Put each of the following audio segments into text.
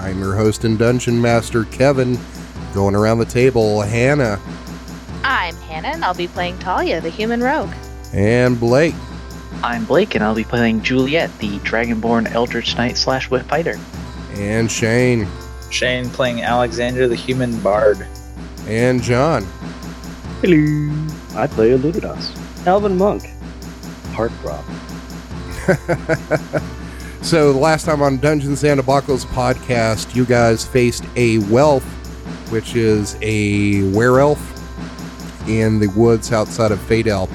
I'm your host and dungeon master, Kevin. Going around the table, Hannah I'm Hannah, and I'll be playing Talia, the human rogue. and Blake. I'm Blake, and I'll be playing Juliet, the Dragonborn Eldritch Knight slash Whip Fighter. and Shane Shane playing Alexander the Human Bard. and John. Hello. I play Ludidas. Alvin Monk. Heartthrob. So the last time on Dungeons and Debuckles podcast, you guys faced a Welf, which is a werewolf in the woods outside of Fadel.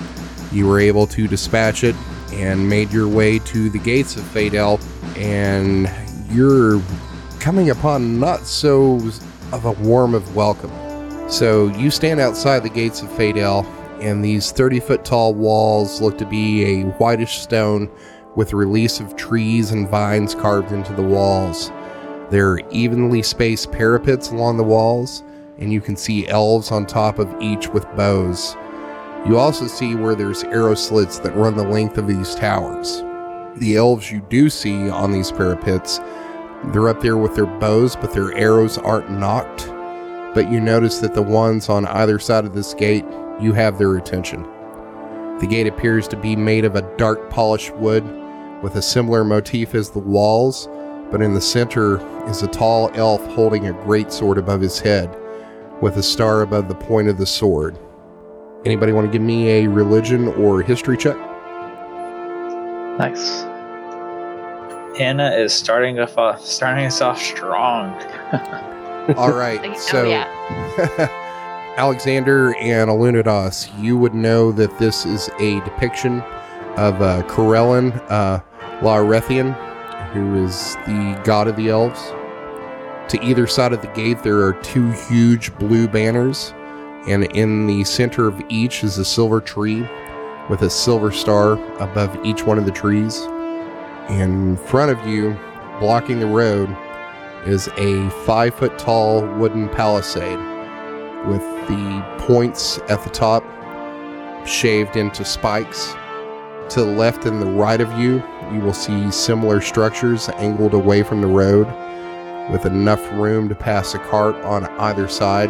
You were able to dispatch it and made your way to the gates of Fadel, and you're coming upon not so of a warm of welcome. So you stand outside the gates of Fadel, and these 30 foot tall walls look to be a whitish stone with release of trees and vines carved into the walls. There are evenly spaced parapets along the walls, and you can see elves on top of each with bows. You also see where there's arrow slits that run the length of these towers. The elves you do see on these parapets, they're up there with their bows, but their arrows aren't nocked. But you notice that the ones on either side of this gate, you have their attention. The gate appears to be made of a dark polished wood with a similar motif as the walls, but in the center is a tall elf holding a great sword above his head, with a star above the point of the sword. Anybody want to give me a religion or history check? Nice. Hannah is starting us off, uh, starting us off strong. All right, Oh, so yeah. Alexander and Alunidas, you would know that this is a depiction of uh, Corellon uh, Larethian, who is the god of the elves. To either side of the gate, there are two huge blue banners, and in the center of each is a silver tree with a silver star above each one of the trees. In front of you, blocking the road, is a five foot tall wooden palisade with the points at the top shaved into spikes. To the left and the right of you, you will see similar structures angled away from the road with enough room to pass a cart on either side,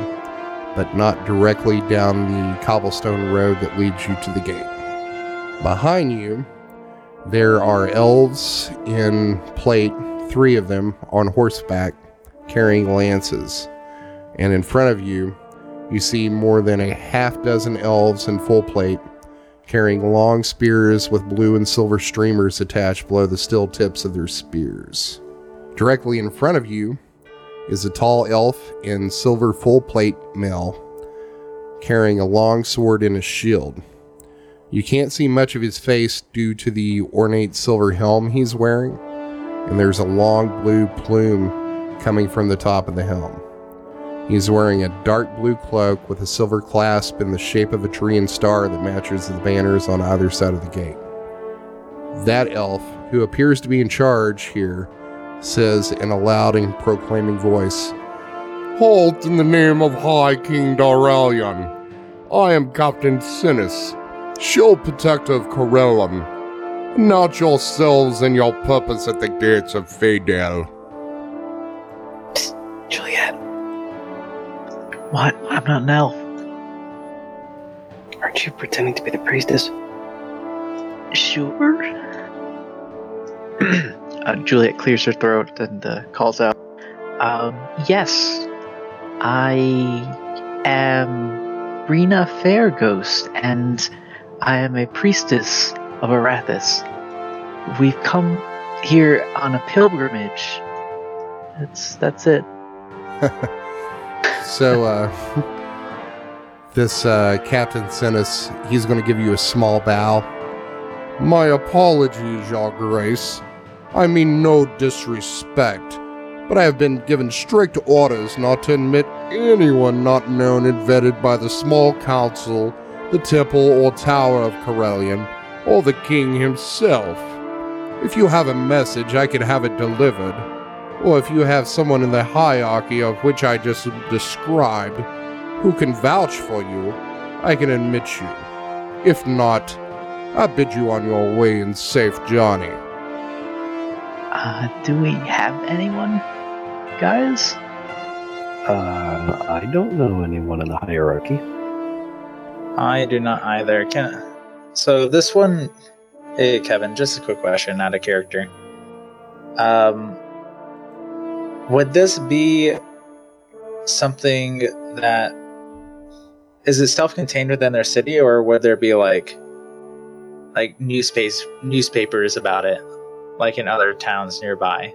but not directly down the cobblestone road that leads you to the gate. Behind you, there are elves in plate, three of them on horseback, carrying lances. And in front of you, you see more than a half dozen elves in full plate, carrying long spears with blue and silver streamers attached below the still tips of their spears. Directly in front of you is a tall elf in silver full plate mail, carrying a long sword and a shield. You can't see much of his face due to the ornate silver helm he's wearing, and there's a long blue plume coming from the top of the helm. He's wearing a dark blue cloak with a silver clasp in the shape of a tree and star that matches the banners on either side of the gate. That elf, who appears to be in charge here, says in a loud and proclaiming voice, Halt in the name of High King Daralion. I am Captain Sinis, shield protector of Corellon. Not yourselves and your purpose at the gates of Fadel. Juliet. What? I'm not an elf. Aren't you pretending to be the priestess? Sure. uh, Juliet clears her throat and uh, calls out, um, Yes, I am Rena Fairghost, and I am a priestess of Erathis. We've come here on a pilgrimage. That's that's it. So, uh, this uh, Captain sent us. He's going to give you a small bow. My apologies, Your Grace. I mean no disrespect, but I have been given strict orders not to admit anyone not known and vetted by the small council, the temple or tower of Corellon, or the king himself. If you have a message, I can have it delivered. Or if you have someone in the hierarchy of which I just described who can vouch for you, I can admit you. If not, I bid you on your way in safe journey. Uh, do we have anyone, guys? Uh, I don't know anyone in the hierarchy. I do not either. Can so this one, hey Kevin, just a quick question, not a character. Um, would this be something that is it self-contained within their city, or would there be like like newspapers newspapers about it, like in other towns nearby?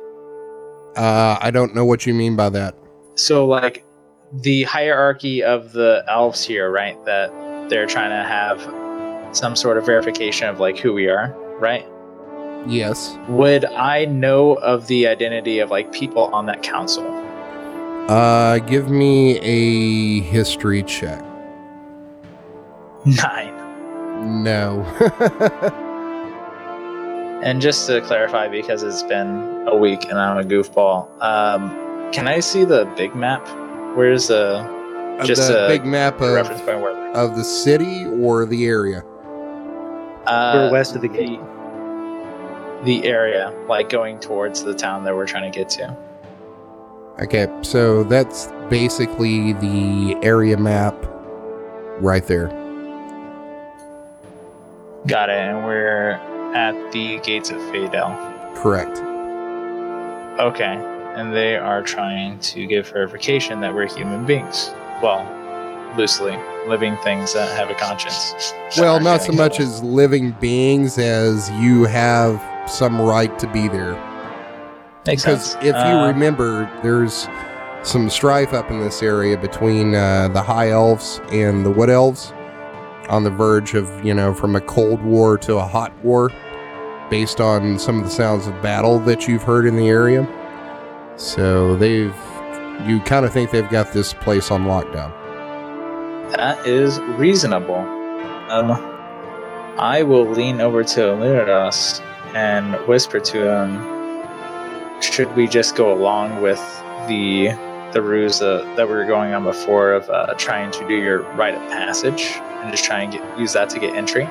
Uh, I don't know what you mean by that. So like the hierarchy of the elves here, right? That they're trying to have some sort of verification of like who we are, right? Yes. Would I know of the identity of like people on that council? Uh, give me a history check. Nine. No. And just to clarify, because it's been a week and I'm a goofball, um, can I see the big map? Where's the Just the a big map of, reference point where? of the city or the area. Uh, We're west of the gate. The area, like going towards the town that we're trying to get to. Okay, so that's basically the area map right there. Got it. And we're at the gates of Fadel. Correct. Okay. And they are trying to give verification that we're human beings. Well, loosely living things that have a conscience. Well, Aren't so much as living beings as you have some right to be there. Makes Because sense. if you Uh, remember, there's some strife up in this area between uh, the High Elves and the Wood Elves, on the verge of, you know, from a Cold War to a Hot War, based on some of the sounds of battle that you've heard in the area. So they've, you kind of think they've got this place on lockdown. That is reasonable. Um, I will lean over to Illuminatus and whisper to him, "Should we just go along with the the ruse uh, that we were going on before of uh, trying to do your rite of passage and just try and get, use that to get entry?"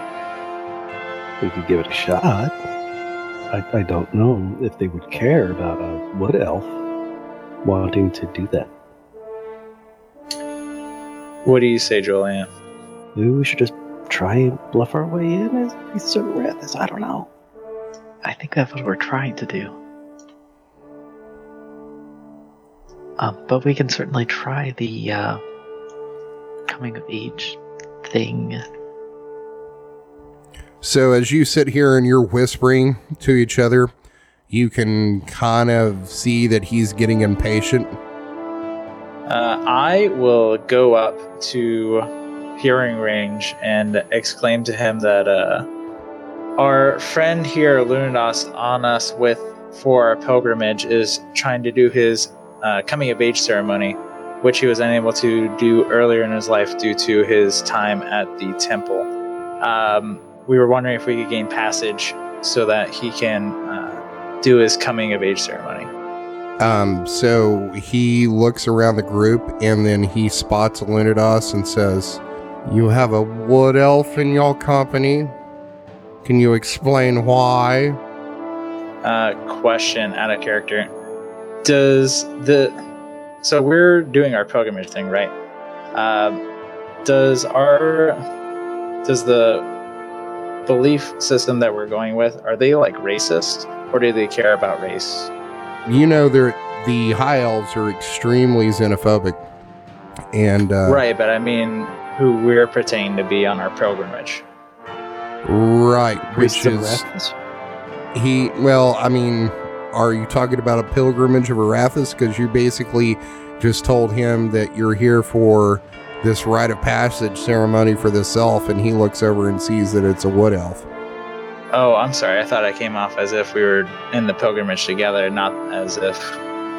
We could give it a shot. I, I don't know if they would care about a wood elf wanting to do that. What do you say, Julian? Maybe we should just try and bluff our way in as we surrender this. I don't know. I think that's what we're trying to do. Um, but we can certainly try the uh, coming of age thing. So as you sit here and you're whispering to each other, you can kind of see that he's getting impatient. Uh, I will go up to hearing range and exclaim to him that uh, our friend here, Lunados, on us with for our pilgrimage is trying to do his uh, coming of age ceremony, which he was unable to do earlier in his life due to his time at the temple. Um, we were wondering if we could gain passage so that he can uh, do his coming of age ceremony. Um, so he looks around the group and then he spots Lunados and says, You have a wood elf in your company? Can you explain why? uh, question out of character. Does the so we're doing our pilgrimage thing, right? Um, does our does the belief system that we're going with are they like racist or do they care about race? You know, they're, the high elves are extremely xenophobic. And, uh, right, but I mean who we're pretending to be on our pilgrimage. Right, which is, Erathis? he, well, I mean, are you talking about a pilgrimage of Erathis? Because you basically just told him that you're here for this rite of passage ceremony for this elf, and he looks over and sees that it's a wood elf. Oh, I'm sorry. I thought I came off as if we were in the pilgrimage together, not as if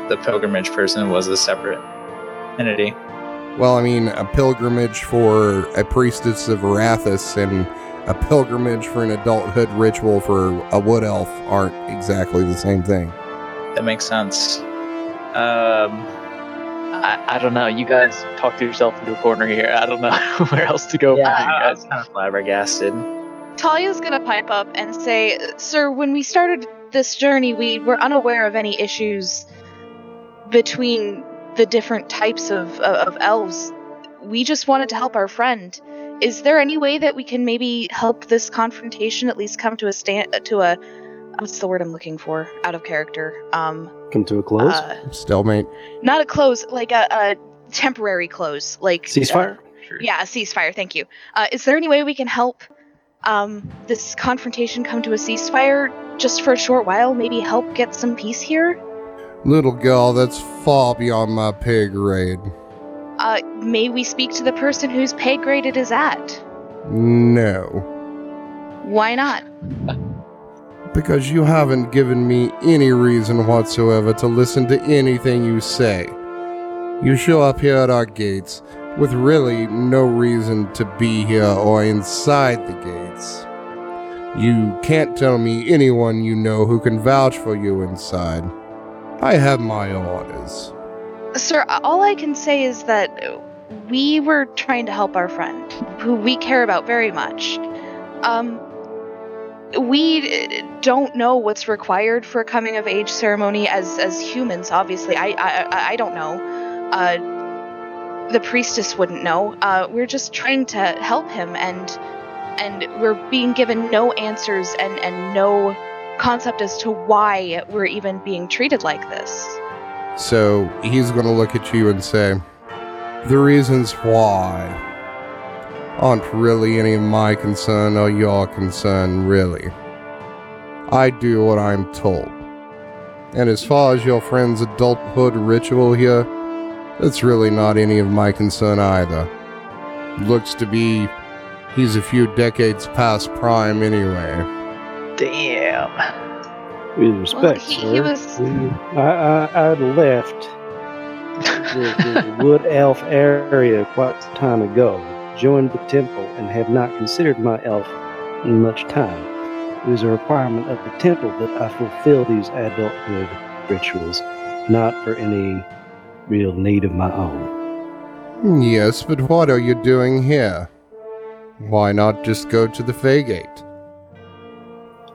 the pilgrimage person was a separate entity. Well, I mean, a pilgrimage for a priestess of Arathis and a pilgrimage for an adulthood ritual for a wood elf aren't exactly the same thing. That makes sense. Um, I, I don't know. You guys talked to yourself into a corner here. I don't know where else to go. yeah, from you I, I guys. kind of flabbergasted. Talia's gonna pipe up and say, Sir, when we started this journey, we were unaware of any issues between the different types of, of, of elves. We just wanted to help our friend. Is there any way that we can maybe help this confrontation at least come to a stand to a what's the word I'm looking for? Out of character. Um Come to a close. uh, Stalemate. not a close, like a, a temporary close. Like Ceasefire. Sure. yeah, a ceasefire. Thank you. Uh, is there any way we can help um, this confrontation come to a ceasefire just for a short while? Maybe help get some peace here. Little girl, that's far beyond my pay grade. Uh, may we speak to the person whose pay grade it is at? No. Why not? Because you haven't given me any reason whatsoever to listen to anything you say. You show up here at our gates with really no reason to be here or inside the gates. You can't tell me anyone you know who can vouch for you inside. I have my orders. Sir, all I can say is that we were trying to help our friend, who we care about very much. Um, we don't know what's required for a coming of age ceremony as as humans. Obviously, I I I- I don't know. Uh, the priestess wouldn't know. Uh, we're just trying to help him, and and we're being given no answers and and no concept as to why we're even being treated like this. So he's going to look at you and say, The reasons why aren't really any of my concern or your concern, really. I do what I'm told. And as far as your friend's adulthood ritual here, that's really not any of my concern either. Looks to be he's a few decades past prime anyway. Damn. With respect, he- sir, he was- I, I, I left the, the wood elf area quite some time ago, joined the temple, and have not considered my elf in much time. It was a requirement of the temple that I fulfill these adulthood rituals, not for any real need of my own. Yes, but what are you doing here? Why not just go to the Faygate?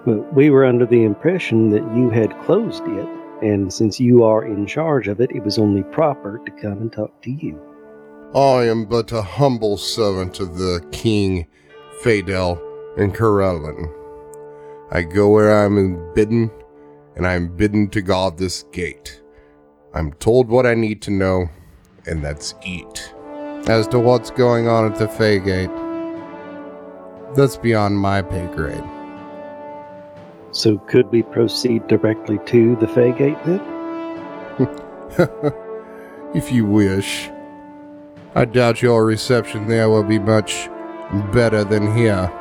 But we were under the impression that you had closed it, and since you are in charge of it, it was only proper to come and talk to you. I am but a humble servant of the King, Fadel, and Corellon. I go where I am bidden, and I am bidden to guard this gate. I'm told what I need to know, and that's eat. As to what's going on at the Faygate, that's beyond my pay grade. So, could we proceed directly to the Faygate then? if you wish. I doubt your reception there will be much better than here.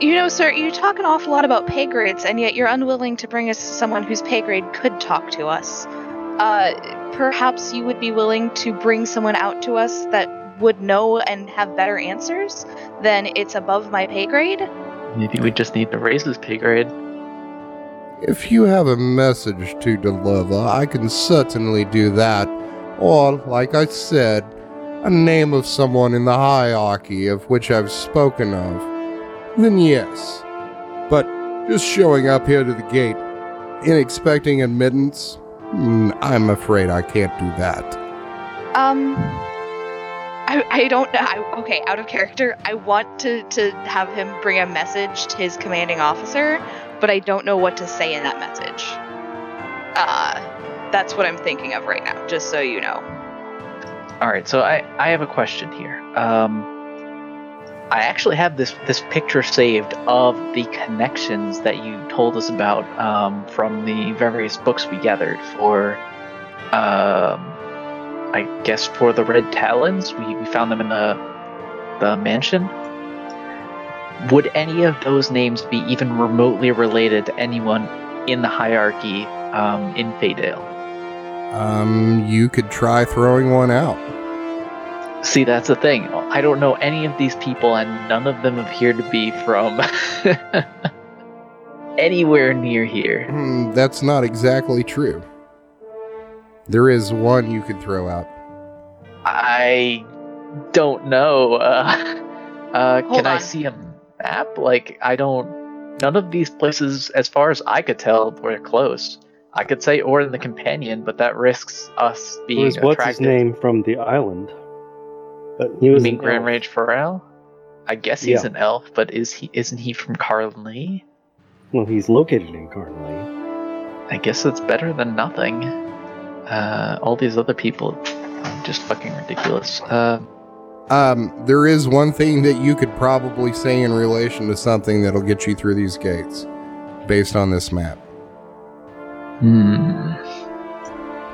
You know, sir, you talk an awful lot about pay grades, and yet you're unwilling to bring us someone whose pay grade could talk to us. Uh, perhaps you would be willing to bring someone out to us that would know and have better answers than it's above my pay grade? Maybe we just need to raise his pay grade. If you have a message to deliver, I can certainly do that. Or, like I said, a name of someone in the hierarchy of which I've spoken of. Then yes. But just showing up here to the gate and expecting admittance, mm, I'm afraid I can't do that. Um, I, I don't know. I, okay, out of character, I want to, to have him bring a message to his commanding officer, but I don't know what to say in that message. Uh, that's what I'm thinking of right now, just so you know. All right, so I, I have a question here. Um, I actually have this this picture saved of the connections that you told us about um, from the various books we gathered for, um, I guess for the Red Talons. We, we found them in the the mansion. Would any of those names be even remotely related to anyone in the hierarchy um, in Faydale? Um, you could try throwing one out. See, that's the thing. I don't know any of these people, and none of them appear to be from anywhere near here. Hmm, that's not exactly true. There is one you could throw out. I don't know. Uh, uh, Hold can I see a map? Like, I don't. None of these places, as far as I could tell, were close. I could say Orin the Companion, but that risks us being was what's his name from the island? But he You was mean Grand elf. Rage Pharrell? I guess he's Yeah. an elf, but is he? Isn't he from Carly? Well, he's located in Carnley. I guess it's better than nothing. Uh, all these other people, are just fucking ridiculous. Uh, Um, there is one thing that you could probably say in relation to something that'll get you through these gates, based on this map. hmm.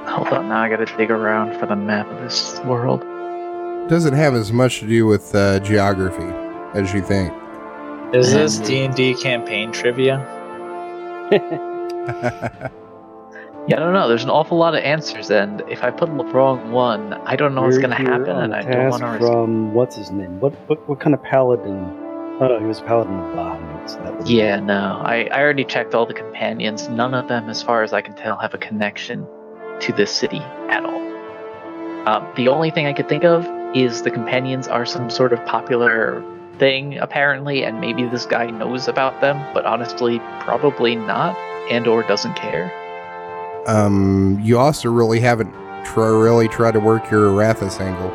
Hold on, now I gotta dig around for the map of this world. Doesn't have as much to do with uh, geography as you think. Is this Um, D and D campaign trivia? Yeah, I don't know. There's an awful lot of answers, and if I put the wrong one, I don't know what's We're gonna happen, and I don't want to risk. from what's his name? What what what kind of paladin? Oh no, he was a paladin of Bahamut. So that Yeah, no. I, I already checked all the companions. None of them, as far as I can tell, have a connection to this city at all. Um, the only thing I could think of is the companions are some sort of popular thing, apparently, and maybe this guy knows about them, but honestly, probably not, and or doesn't care. Um, you also really haven't try, really tried to work your Erathis angle.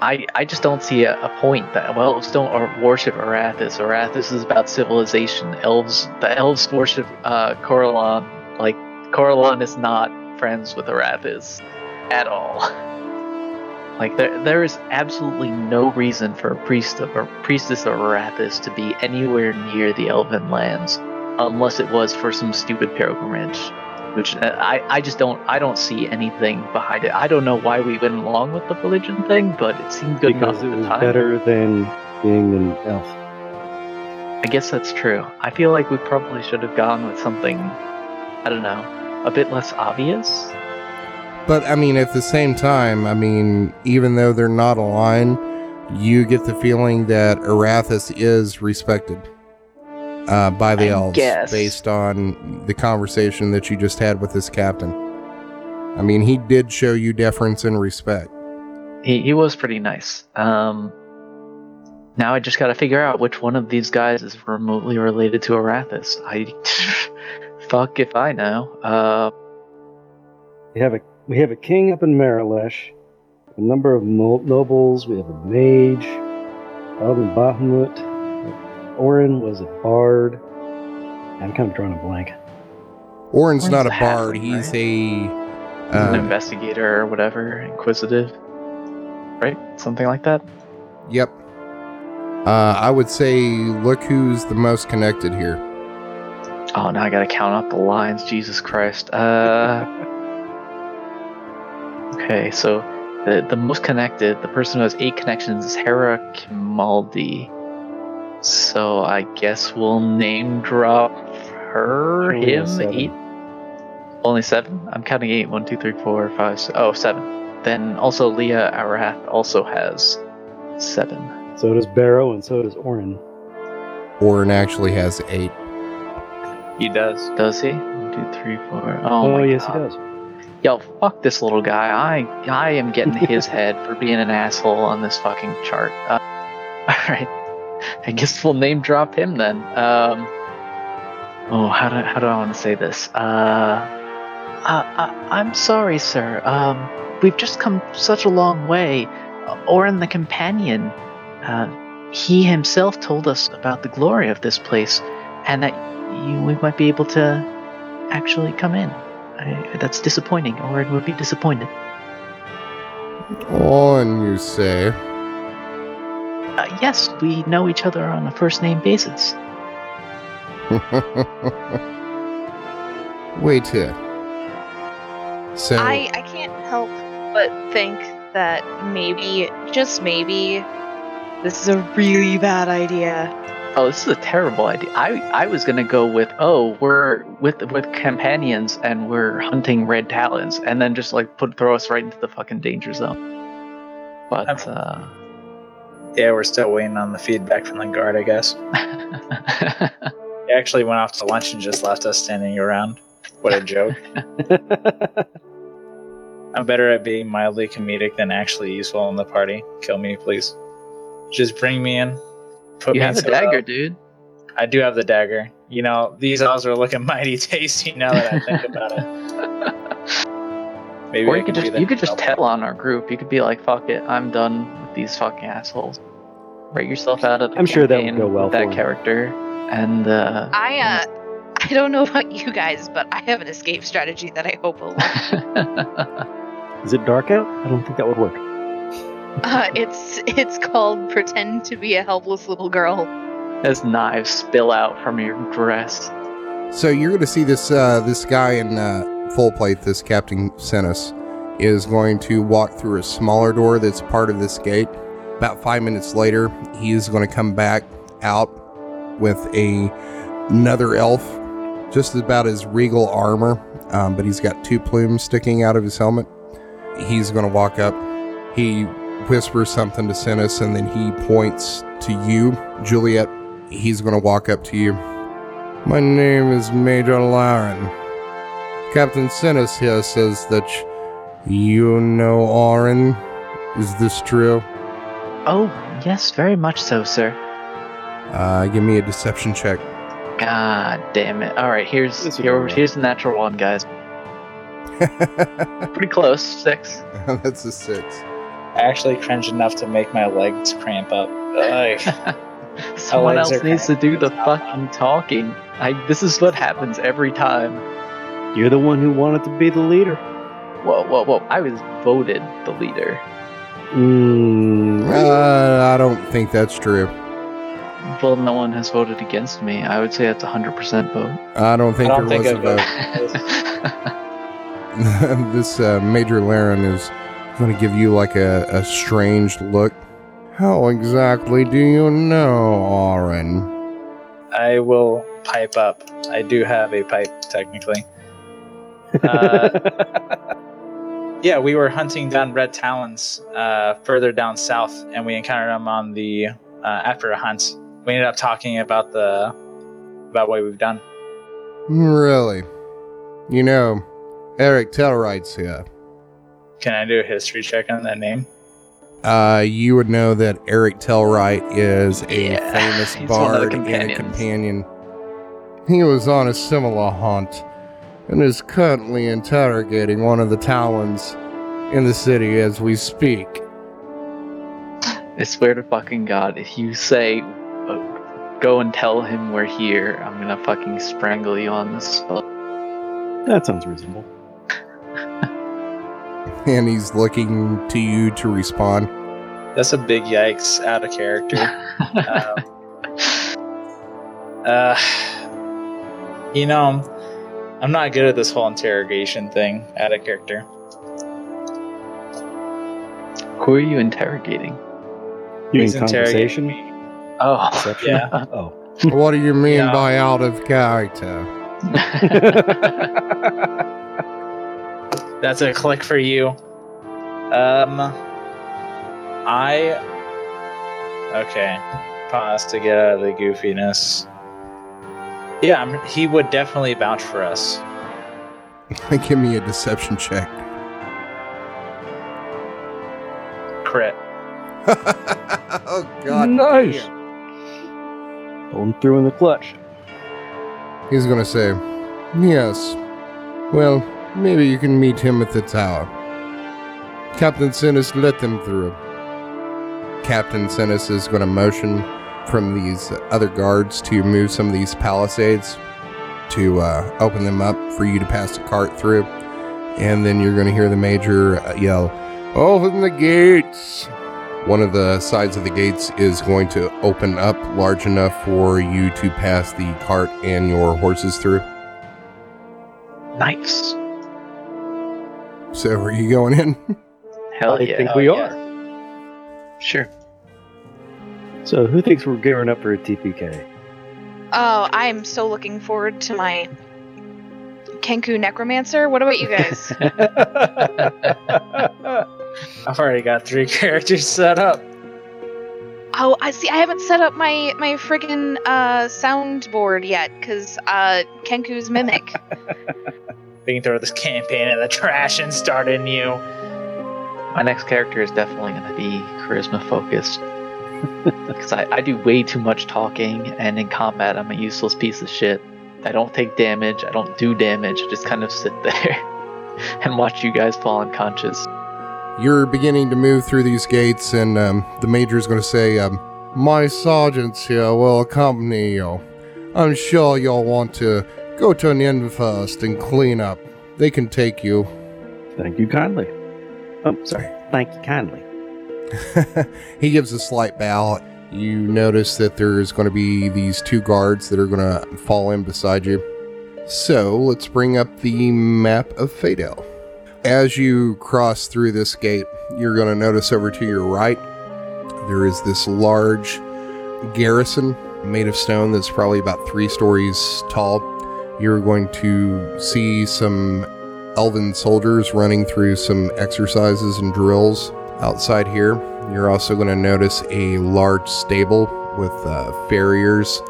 I, I just don't see a, a point that well elves don't worship Erathis. Erathis is about civilization. Elves the elves worship uh Corellon. Like Corellon is not friends with Erathis at all. Like there there is absolutely no reason for a priest of or priestess of Arathis to be anywhere near the elven lands unless it was for some stupid pilgrimage. Which uh, I, I just don't I don't see anything behind it. I don't know why we went along with the religion thing, but it seemed good because enough it at the was time. better than being an elf. I guess that's true. I feel like we probably should have gone with something I don't know, a bit less obvious. But I mean, at the same time, I mean, even though they're not aligned, you get the feeling that Erathis is respected uh, by the I elves guess. based on the conversation that you just had with this captain. I mean, he did show you deference and respect. He he was pretty nice. Um now I just got to figure out which one of these guys is remotely related to Erathis. I fuck if I know. Uh We have a we have a king up in Marilesh, a number of no- nobles. We have a mage, up in Bahamut. Orin was a bard. I'm kind of drawing a blank. Orin's Orin's not a a bard; halfling, he's right? a an uh, investigator or whatever, inquisitive. Right? Something like that. yep. Uh, I would say, look who's the most connected here. Oh, now I got to count up the lines. Jesus Christ. Uh Okay, so the the most connected, the person who has eight connections is Hera Kimaldi. So I guess we'll name drop her, Only him, seven. eight. Only seven? I'm counting eight. One, two, three, four, five, six. Oh, seven. Then also Leah Arath also has seven. So does Barrow, and so does Orin. Orin actually has eight. He does. Does he? One, two, three, four. Oh, Oh, my yes, God. he does. Yo, fuck this little guy. I I am getting his head for being an asshole on this fucking chart. Uh, all right, I guess we'll name drop him then. Um, oh, how do how do I want to say this? Uh, uh, I'm sorry, sir. Um, we've just come such a long way. Orin the companion, uh, he himself told us about the glory of this place, and that you, we might be able to actually come in. I, that's disappointing. Orin would be disappointed. On, you say. Uh, yes, we know each other on a first name basis. Wait here. So I, I can't help but think that maybe, just maybe, this is a really bad idea. Oh, this is a terrible idea. I I was gonna go with oh we're with with companions and we're hunting red talons and then just like put throw us right into the fucking danger zone. But uh, Yeah, we're still waiting on the feedback from the guard, I guess. He actually went off to lunch and just left us standing around. What a joke. I'm better at being mildly comedic than actually useful in the party. Kill me, please. Just bring me in. Put you me have a dagger, dude. I do have the dagger. You know, these elves are looking mighty tasty now that I think about it. Maybe or you could just you could just myself. tell on our group. You could be like, "Fuck it, I'm done with these fucking assholes." Write yourself out of the I'm sure that would go well with that for him. character, and uh, I, uh, I don't know about you guys, but I have an escape strategy that I hope will work. Is it dark out? I don't think that would work. Uh, it's it's called pretend to be a helpless little girl. as knives spill out from your dress. So you're going to see this uh, this guy in uh, full plate, this Captain Senus, is going to walk through a smaller door that's part of this gate. About five minutes later, he is going to come back out with a another elf, just about his regal armor, um, but he's got two plumes sticking out of his helmet. He's going to walk up. He whispers something to Sinus, and then he points to you, Juliet. He's going to walk up to you. My name is Major Laren. Captain Sinus here says that you know Orin. Is this true? Oh, yes, very much so, sir. Uh, give me a deception check. God damn it! All right, here's here, here's the natural one, guys. Pretty close, six. That's a six. I actually cringe enough to make my legs cramp up. Ugh. Someone legs else needs to do the fucking talking. I this is what happens every time. You're the one who wanted to be the leader. Whoa, whoa, whoa! I was voted the leader. Mm, Uh, I don't think that's true. Well, no one has voted against me. I would say that's a hundred percent vote. I don't think I don't there think was a I vote. this uh, Major Laren is going to give you like a, a strange look. How exactly do you know Orin? I will pipe up. I do have a pipe, technically. Uh, yeah, we were hunting down red talons uh, further down south, and we encountered them on the uh, after a hunt. We ended up talking about the about what we've done. Really? You know, Eric Tellwright's here. Can I do a history check on that name? Uh, you would know that Eric Tellwright is a Yeah, famous he's one of the bard and a companion. He was on a similar hunt and is currently interrogating one of the Talons in the city as we speak. I swear to fucking God, if you say, uh, go and tell him we're here, I'm gonna fucking strangle you on this spot. that sounds reasonable. And he's looking to you to respond. That's a big yikes out of character. um, uh, you know, I'm not good at this whole interrogation thing out of character. Who are you interrogating? You He's mean interrogating conversation? me. Oh, Deception? Yeah. Oh. what do you mean Yeah. by out of character? That's a click for you. Um, I. Okay. Pause to get out of the goofiness. Yeah, I'm, he would definitely vouch for us. Give me a deception check. Crit. oh God! nice. damn. Pulling through in the clutch. He's gonna say, Yes. Well, maybe you can meet him at the tower. Captain Sinus, let them through. Captain Sinus is gonna motion from these other guards to move some of these palisades to uh, open them up for you to pass the cart through. And then you're gonna hear the major uh, yell, Open the gates! One of the sides of the gates is going to open up large enough for you to pass the cart and your horses through. Nice. So, are you going in? Hell I yeah. think Oh, we yeah. are. Sure. So who thinks we're gearing up for a TPK? Oh, I am so looking forward to my Kenku Necromancer. What about you guys? I've already got three characters set up. oh, I see. I haven't set up my my friggin' uh, soundboard yet because uh, Kenku's mimic. We can throw this campaign in the trash and start a new. My next character is definitely going to be charisma focused. Because I, I do way too much talking, and in combat, I'm a useless piece of shit. I don't take damage, I don't do damage, I just kind of sit there and watch you guys fall unconscious. You're beginning to move through these gates, and um, the major is going to say, um, My sergeants here will accompany you. I'm sure you'll want to go to an inn first and clean up. They can take you. Thank you kindly. Oh, sorry. Thank you kindly. he gives a slight bow. You notice that there's going to be these two guards that are going to fall in beside you. So let's bring up the map of Fadel. As you cross through this gate, you're going to notice over to your right, there is this large garrison made of stone that's probably about three stories tall. You're going to see some elven soldiers running through some exercises and drills outside here. You're also going to notice a large stable with uh, farriers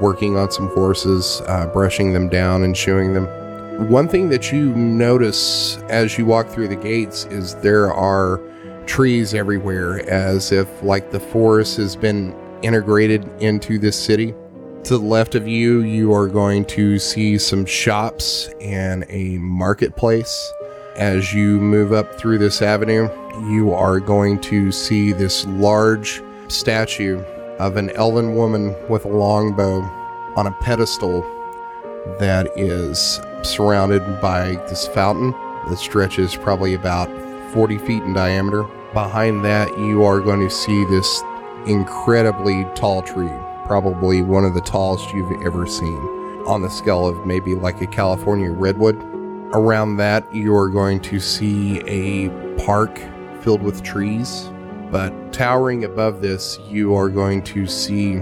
working on some horses, uh, brushing them down and shoeing them. One thing that you notice as you walk through the gates is there are trees everywhere, as if like the forest has been integrated into this city. To the left of you, you are going to see some shops and a marketplace. As you move up through this avenue, you are going to see this large statue of an elven woman with a longbow on a pedestal that is surrounded by this fountain that stretches probably about 40 feet in diameter. Behind that, you are going to see this incredibly tall tree, probably one of the tallest you've ever seen, on the scale of maybe like a California redwood. Around that, you are going to see a park filled with trees, but towering above this, you are going to see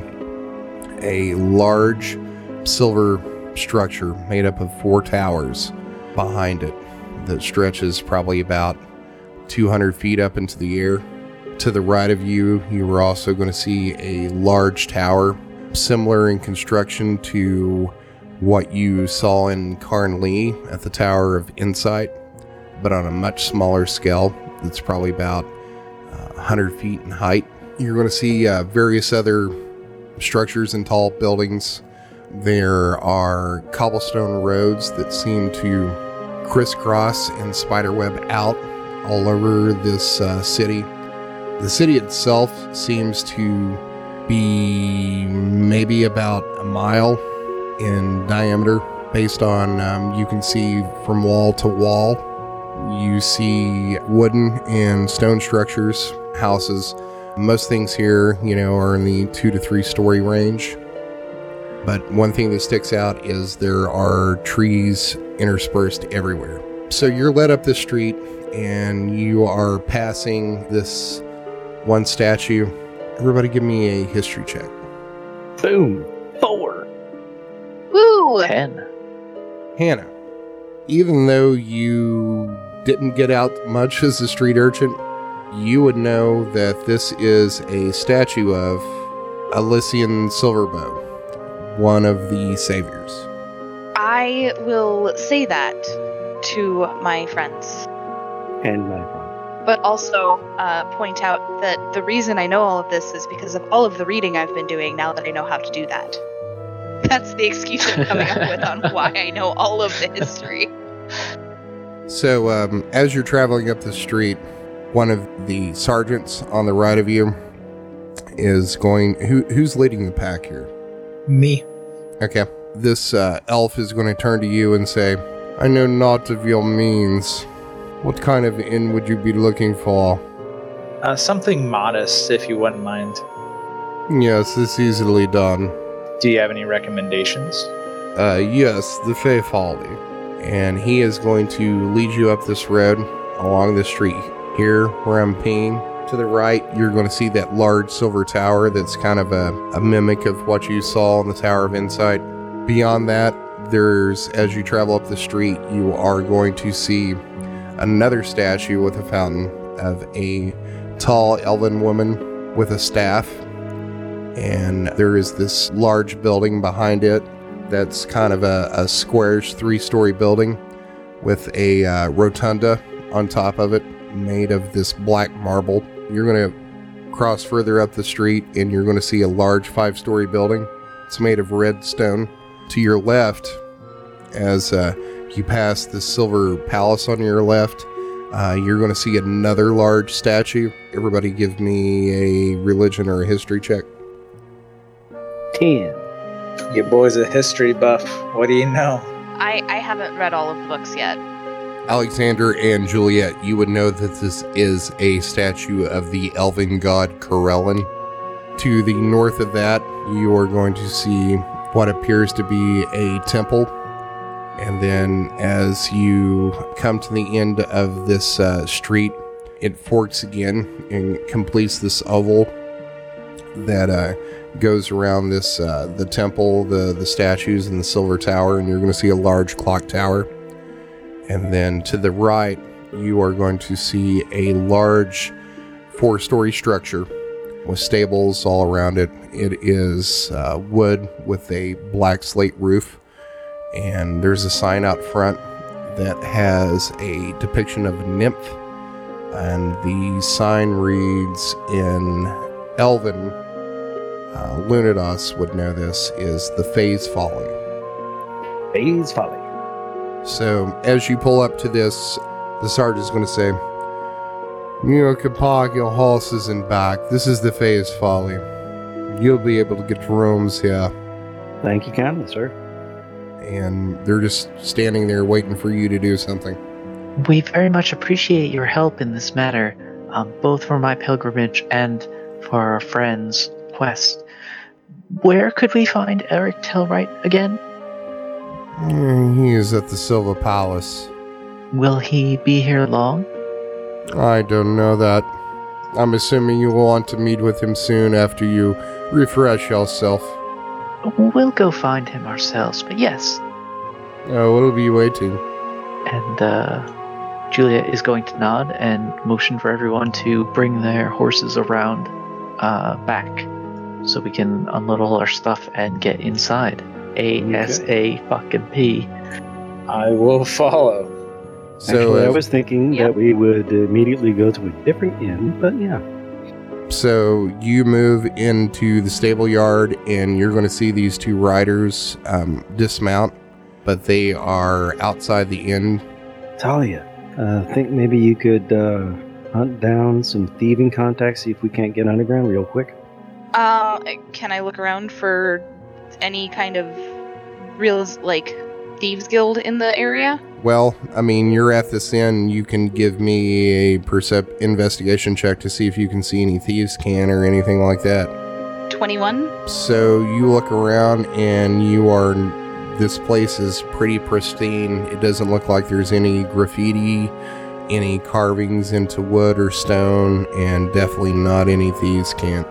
a large silver structure made up of four towers behind it that stretches probably about 200 feet up into the air. To the right of you, you are also going to see a large tower, similar in construction to what you saw in Carnley at the Tower of Insight, but on a much smaller scale. It's probably about uh, 100 feet in height. You're going to see uh, various other structures and tall buildings. There are cobblestone roads that seem to crisscross and spiderweb out all over this uh, city. The city itself seems to be maybe about a mile in diameter, based on um, you can see from wall to wall. You see wooden and stone structures, houses. Most things here, you know, are in the two to three story range. But one thing that sticks out is there are trees interspersed everywhere. So you're led up the street and you are passing this one statue. Everybody give me a history check. Boom. Four. Ten. Hannah, even though you didn't get out much as a street urchin, you would know that this is a statue of Elysian Silverbow, one of the saviors. I will say that to my friends, And my friend. but also uh, point out that the reason I know all of this is because of all of the reading I've been doing now that I know how to do that. That's the excuse I'm coming up with on why I know all of the history. So, um, as you're traveling up the street, one of the sergeants on the right of you is going. Who, who's leading the pack here? Me. Okay. This uh, elf is going to turn to you and say, I know naught of your means. What kind of inn would you be looking for? Uh, something modest, if you wouldn't mind. Yes, it's easily done. Do you have any recommendations? Uh, yes, the Fey Folly. And he is going to lead you up this road along the street. Here, where I'm peeing, to the right, you're going to see that large silver tower that's kind of a, a mimic of what you saw in the Tower of Insight. Beyond that, there's, as you travel up the street, you are going to see another statue with a fountain of a tall elven woman with a staff. And there is this large building behind it that's kind of a, a squarish three story building with a uh, rotunda on top of it made of this black marble. You're going to cross further up the street and you're going to see a large five story building. It's made of red stone. To your left, as uh, you pass the silver palace on your left, uh, you're going to see another large statue. Everybody give me a religion or a history check. Ten. Your boy's a history buff. What do you know? I, I haven't read all of the books yet. Alexander and Juliet, you would know that this is a statue of the elven god Corellon. To the north of that, you are going to see what appears to be a temple. And then as you come to the end of this uh, street, it forks again and completes this oval that uh, goes around this uh, the temple, the the statues, and the silver tower, and you're going to see a large clock tower. And then to the right, you are going to see a large four-story structure with stables all around it. It is uh, wood with a black slate roof, and there's a sign out front that has a depiction of a nymph, and the sign reads in Elven uh, Lunados would know this, is the Phase Folly. Phase folly. So as you pull up to this, the sergeant's going to say, You can park your horses and back. This is the Phase Folly. You'll be able to get to rooms here. Thank you kindly, sir. And they're just standing there waiting for you to do something. We very much appreciate your help in this matter, um, both for my pilgrimage and for our friend's quest. Where could we find Eric Tellwright again? Mm, He is at the Silver Palace. Will he be here long? I don't know that. I'm assuming you will want to meet with him soon after you refresh yourself. We'll go find him ourselves, but yes. Oh, we'll be waiting. And uh, Julia is going to nod and motion for everyone to bring their horses around uh, back so we can unload all our stuff and get inside. A S A fucking P. I will follow. So, Actually, I uh, was thinking Yeah. that we would immediately go to a different inn, but yeah. So you move into the stable yard, and you're going to see these two riders um, dismount, but they are outside the inn. Talia, uh, think maybe you could uh, hunt down some thieving contacts, see if we can't get underground real quick. Uh, can I look around for any kind of real like thieves guild in the area? Well, I mean, you're at this inn. You can give me a percept investigation check to see if you can see any thieves' cant or anything like that. Twenty-one. So you look around, and you are. This place is pretty pristine. It doesn't look like there's any graffiti, any carvings into wood or stone, and definitely not any thieves' cant.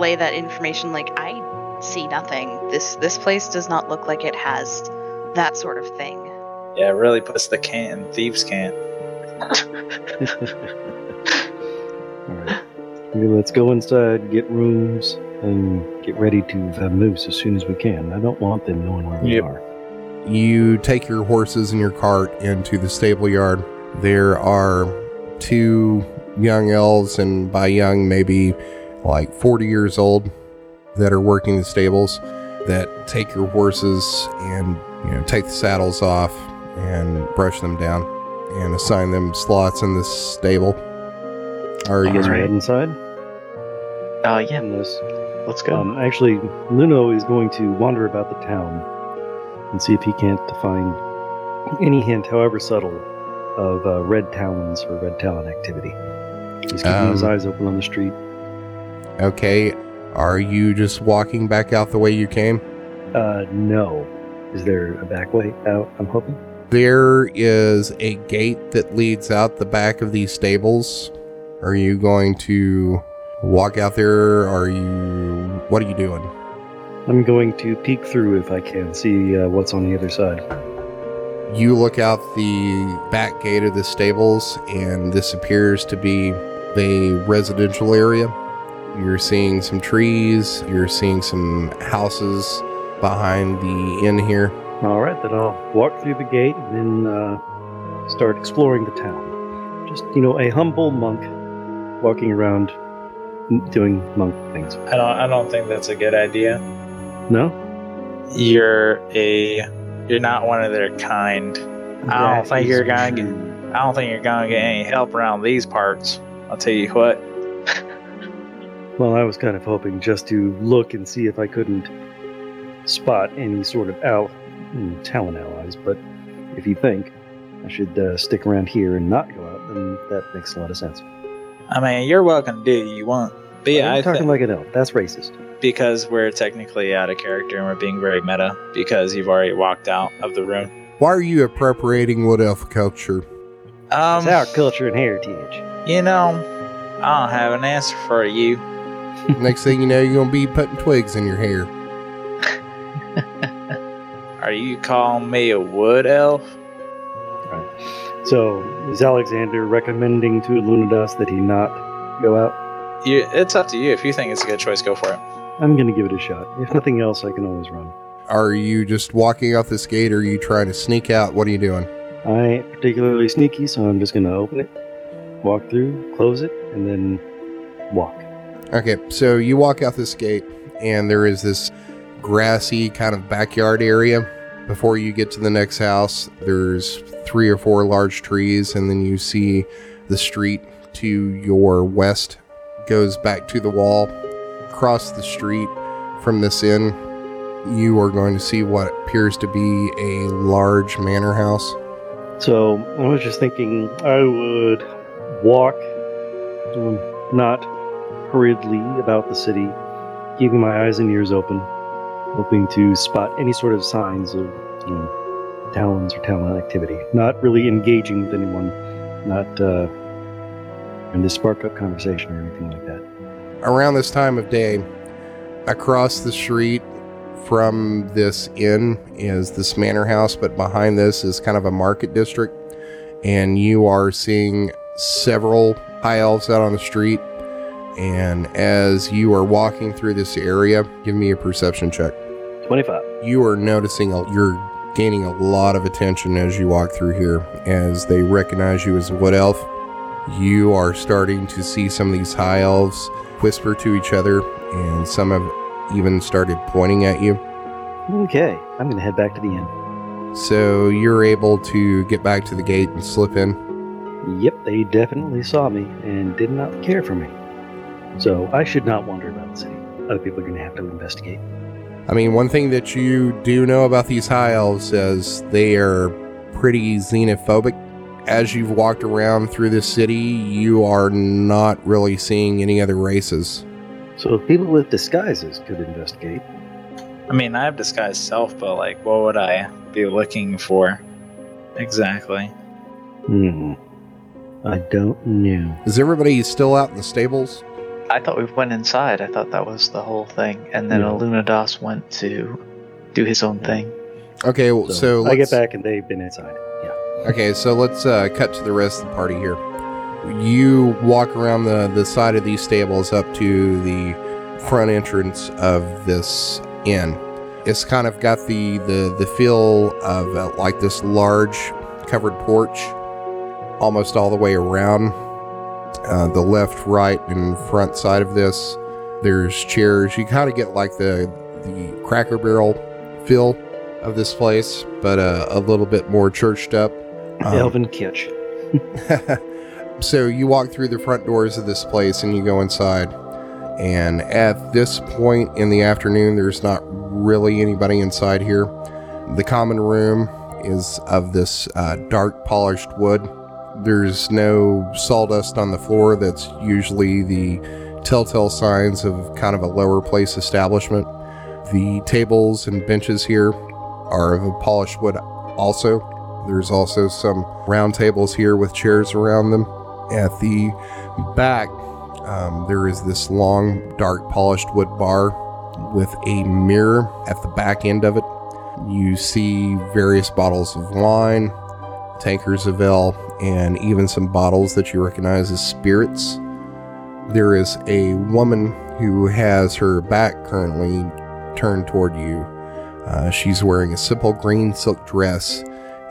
I'll relay that information. Like I see nothing. This this place does not look like it has that sort of thing. Yeah, it really puts the can in thieves' cant. All right. Maybe let's go inside, get rooms, and get ready to vamoose as soon as we can. I don't want them knowing where we Yep. are. You take your horses and your cart into the stable yard. There are two young elves, and by young, maybe like 40 years old, that are working the stables that take your horses and you know take the saddles off and brush them down and assign them slots in the stable. Are You you guys Alright. head inside? Uh, yeah, Unless, let's go. um, actually, Luno is going to wander about the town and see if he can't find any hint, however subtle, of uh, red talons or red talon activity. He's keeping his Um, eyes open on the street. Okay. Are you just walking back out the way you came? Uh, no. Is there a back way out? I'm hoping. There is a gate that leads out the back of these stables. Are you going to walk out there? Are you. What are you doing? I'm going to peek through if I can, see uh, what's on the other side. You look out the back gate of the stables, and this appears to be a residential area. You're seeing some trees, you're seeing some houses behind the inn here. All right, then I'll walk through the gate and then uh, start exploring the town. Just, you know, a humble monk walking around doing monk things. I don't. I don't think that's a good idea. No? You're a. You're not one of their kind. I don't think you're gonna I don't think you're gonna get any help around these parts. I'll tell you what. Well, I was kind of hoping just to look and see if I couldn't spot any sort of al- hmm, Talon allies, but if you think I should uh, stick around here and not go out, then that makes a lot of sense. I mean, you're welcome to do what you want. But yeah, I'm talking thi- like an elf. That's racist. because we're technically out of character and we're being very meta because you've already walked out of the room. Why are you appropriating what Elf culture? Um, it's our culture and heritage. you know, I don't have an answer for you. Next thing you know, you're gonna be putting twigs in your hair. Are you calling me a wood elf? Right. So, is Alexander recommending to Lunadas that he not go out? You, it's up to you. If you think it's a good choice, go for it. I'm going to give it a shot. If nothing else, I can always run. Are you just walking out this gate or are you trying to sneak out? What are you doing? I ain't particularly sneaky, so I'm just going to open it, walk through, close it, and then walk. Okay, so you walk out this gate, and there is this grassy kind of backyard area. Before you get to the next house, there's three or four large trees, and then you see the street to your west goes back to the wall. Across the street from this inn, you are going to see what appears to be a large manor house. So, I was just thinking I would walk, um, not hurriedly about the city, keeping my eyes and ears open, hoping to spot any sort of signs of you know, talons or talent activity. Not really engaging with anyone, not uh, in to spark up conversation or anything like that. around this time of day, across the street from this inn is this manor house, but behind this is kind of a market district. And you are seeing several high elves out on the street. And as you are walking through this area, give me a perception check. 25. You are noticing, a, you're gaining a lot of attention as you walk through here, as they recognize you as a wood elf. You are starting to see some of these high elves whisper to each other, and some have even started pointing at you. Okay, I'm going to head back to the inn. So you're able to get back to the gate and slip in. Yep, they definitely saw me and did not care for me. So I should not wander about the city. Other people are going to have to investigate. I mean, one thing that you do know about these high elves is they are pretty xenophobic. As you've walked around through this city, you are not really seeing any other races. So people with disguises could investigate. I mean, I have disguised self, but like, what would I be looking for exactly? Hmm. I don't know. Is everybody still out in the stables? I thought we went inside. I thought that was the whole thing. And then Yeah. Alunados went to do his own thing. Okay, well, so, I get let's- back and they've been inside. Yeah. Okay, so let's uh, cut to the rest of the party here. You walk around the, the side of these stables up to the front entrance of this inn. It's kind of got the, the, the feel of uh, like this large covered porch almost all the way around. Uh, the left, right, and front side of this, there's chairs. You kind of get like the, the Cracker Barrel feel of this place, but uh, a little bit more churched up. Um, Elven Kitsch. so you walk through the front doors of this place and you go inside. And at this point in the afternoon, there's not really anybody inside here. The common room is of this uh, dark polished wood. There's no sawdust on the floor. That's usually the telltale signs of kind of a lower place establishment. The tables and benches here are of a polished wood also. There's also some round tables here with chairs around them. At the back, um, there is this long, dark, polished wood bar with a mirror at the back end of it. You see various bottles of wine, tankers of ale, and even some bottles that you recognize as spirits. There is a woman who has her back currently turned toward you. Uh, she's wearing a simple green silk dress.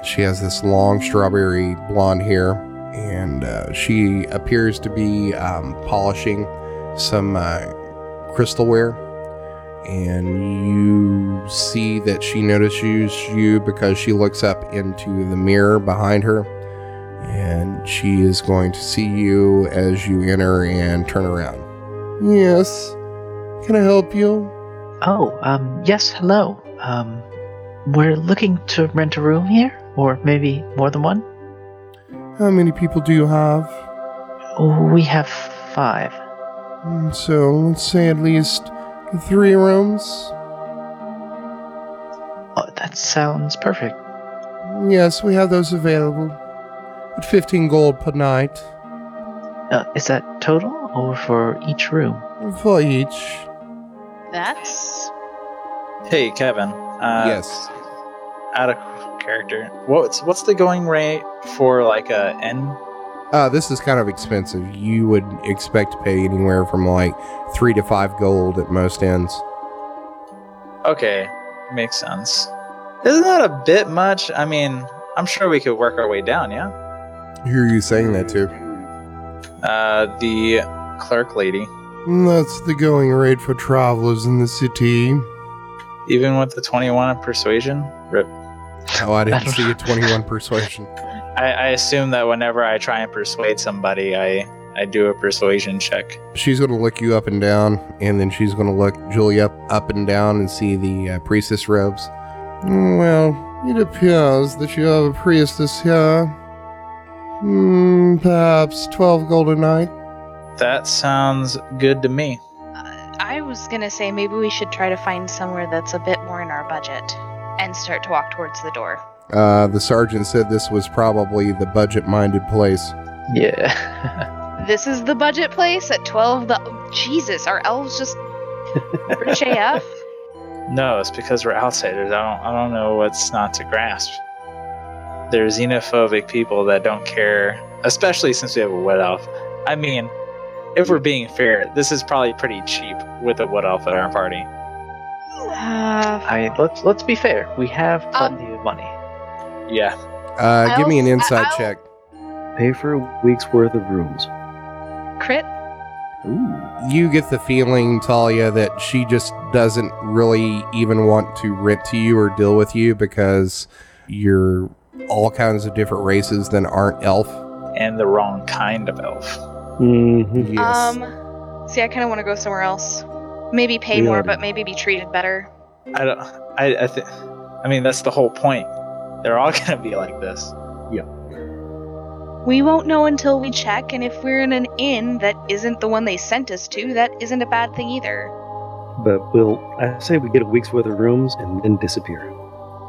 She has this long strawberry blonde hair, and uh, she appears to be um, polishing some uh, crystalware. And you see that she notices you because she looks up into the mirror behind her, and she is going to see you as you enter and turn around. Yes, can I help you? Oh, um, yes, hello. Um, we're looking to rent a room here, or maybe more than one. How many people do you have? We have five. Mm, So let's say at least three rooms. Oh, that sounds perfect. Yes, we have those available. At 15 gold per night. Uh, is that total, or for each room? For each. That's Hey, Kevin. Uh, yes. Out of character. What's what's the going rate for like a N? Uh, this is kind of expensive. You would expect to pay anywhere from like three to five gold at most ends. Okay, makes sense. Isn't that a bit much? I mean, I'm sure we could work our way down. Yeah. Who are you saying that to? Uh, the clerk lady. That's the going rate for travelers in the city. Even with the 21 of persuasion, rip. Oh, I didn't see a 21 persuasion. I, I assume that whenever I try and persuade somebody, I I do a persuasion check. She's going to look you up and down, and then she's going to look Julie up, up and down and see the uh, priestess robes. Well, it appears that you have a priestess here. Hmm, perhaps 12 gold a night. That sounds good to me. Uh, I was gonna say maybe we should try to find somewhere that's a bit more in our budget and start to walk towards the door. Uh, the sergeant said this was probably the budget minded place. Yeah. This is the budget place at 12 the Jesus, our elves just rich AF. No, it's because we're outsiders. I don't I don't know what's not to grasp. They're xenophobic people that don't care, especially since we have a wood elf. I mean, if we're being fair, this is probably pretty cheap with a wood elf at our party. Uh, I let's let's be fair. We have Um, plenty of money. Yeah. Uh, give me an I'll- insight I'll- check. Pay for a week's worth of rooms. crit? Ooh. You get the feeling, Talia, that she just doesn't really even want to rent to you or deal with you because you're all kinds of different races than aren't elf. And the wrong kind of elf. Mm-hmm. Yes. Um, see, I kind of want to go somewhere else. Maybe pay We more, already- but maybe be treated better. I don't. I. I think. I mean, that's the whole point. They're all gonna be like this. Yeah. We won't know until we check, and if we're in an inn that isn't the one they sent us to, that isn't a bad thing either. But we'll, I say we get a week's worth of rooms and then disappear.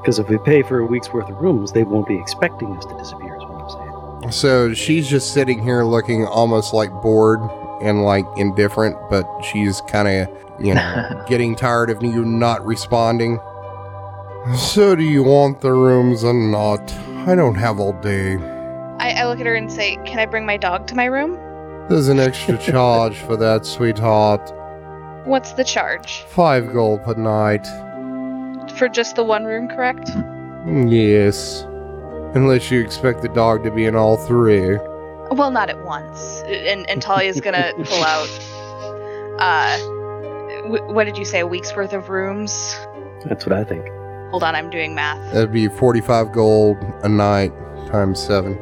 Because if we pay for a week's worth of rooms, they won't be expecting us to disappear, is what I'm saying. So she's just sitting here looking almost like bored and like indifferent, but she's kind of, you know, getting tired of you not responding. So, do you want the rooms or not? I don't have all day. I, I look at her and say, Can I bring my dog to my room? There's an extra charge for that, sweetheart. What's the charge? Five gold per night. For just the one room, correct? Yes. Unless you expect the dog to be in all three. Well, not at once. And, and Talia's gonna pull out, uh, w- what did you say, a week's worth of rooms? That's what I think. Hold on, I'm doing math. That'd be 45 gold a night times seven.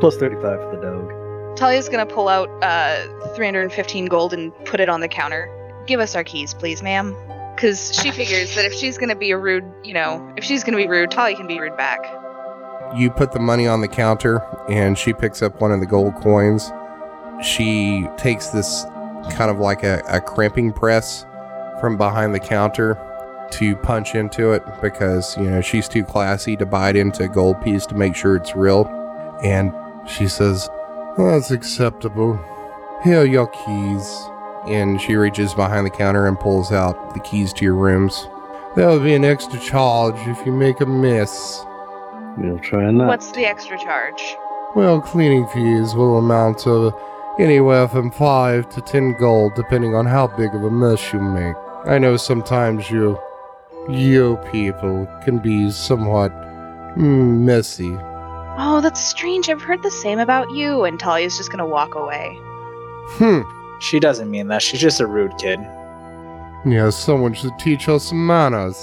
Plus 35 for the dog. Talia's gonna pull out, uh, 315 gold and put it on the counter. Give us our keys, please, ma'am. Because she figures that if she's gonna be a rude, you know, if she's gonna be rude, Talia can be rude back. you put the money on the counter and she picks up one of the gold coins. She takes this kind of like a, a cramping press from behind the counter to punch into it because, you know, she's too classy to bite into a gold piece to make sure it's real. And she says, That's acceptable. Here are your keys. And she reaches behind the counter and pulls out the keys to your rooms. There'll be an extra charge if you make a miss. We'll try not. What's the extra charge? Well, cleaning fees will amount to anywhere from 5 to 10 gold, depending on how big of a mess you make. I know sometimes you, you people, can be somewhat messy. Oh, that's strange. I've heard the same about you. And Talia's just gonna walk away. Hmm. She doesn't mean that. She's just a rude kid. Yeah, someone should teach her some manners.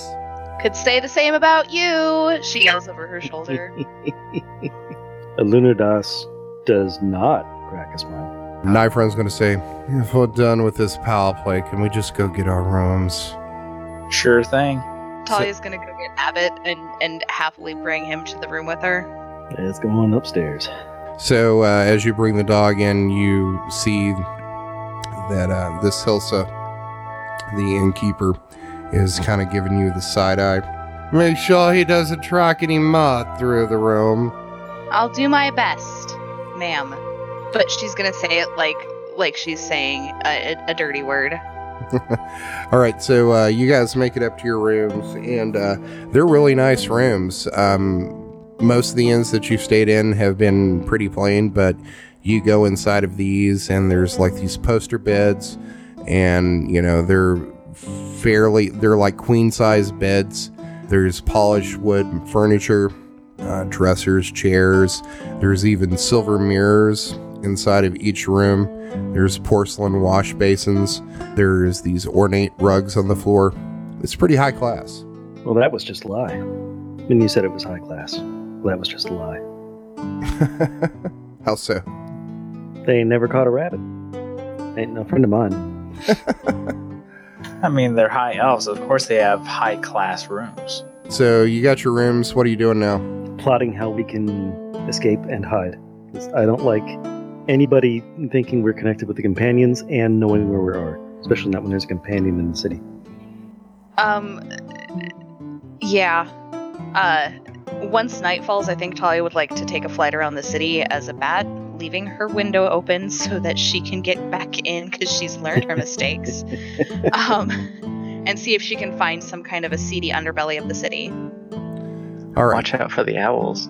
Could say the same about you. She yells over her shoulder. Alunadas does not crack a smile. Nifron's gonna say, if we're done with this power play, can we just go get our rooms? Sure thing. Talia's gonna go get Abbott and and happily bring him to the room with her. Let's go on upstairs. So, uh, as you bring the dog in, you see that uh, this Hilsa, the innkeeper, is kind of giving you the side eye. Make sure he doesn't track any mud through the room. I'll do my best, ma'am. But she's gonna say it like like she's saying a, a, a dirty word. All right, so uh, you guys make it up to your rooms, and uh, they're really nice rooms. Um, most of the inns that you've stayed in have been pretty plain, but you go inside of these, and there's like these poster beds, and you know they're fairly they're like queen size beds. There's polished wood furniture, uh, dressers, chairs. There's even silver mirrors inside of each room. There's porcelain wash basins. There's these ornate rugs on the floor. It's pretty high class. Well, that was just a lie. When you said it was high class, well, that was just a lie. How so? They never caught a rabbit. Ain't no friend of mine. I mean, they're high elves. Of course, they have high class rooms. So you got your rooms. What are you doing now? Plotting how we can escape and hide. 'Cause I don't like anybody thinking we're connected with the companions and knowing where we are, especially not when there's a companion in the city. Um, yeah. Uh, once night falls, I think Talia would like to take a flight around the city as a bat, leaving her window open so that she can get back in because she's learned her mistakes. um, and see if she can find some kind of a seedy underbelly of the city. All right. Watch out for the owls.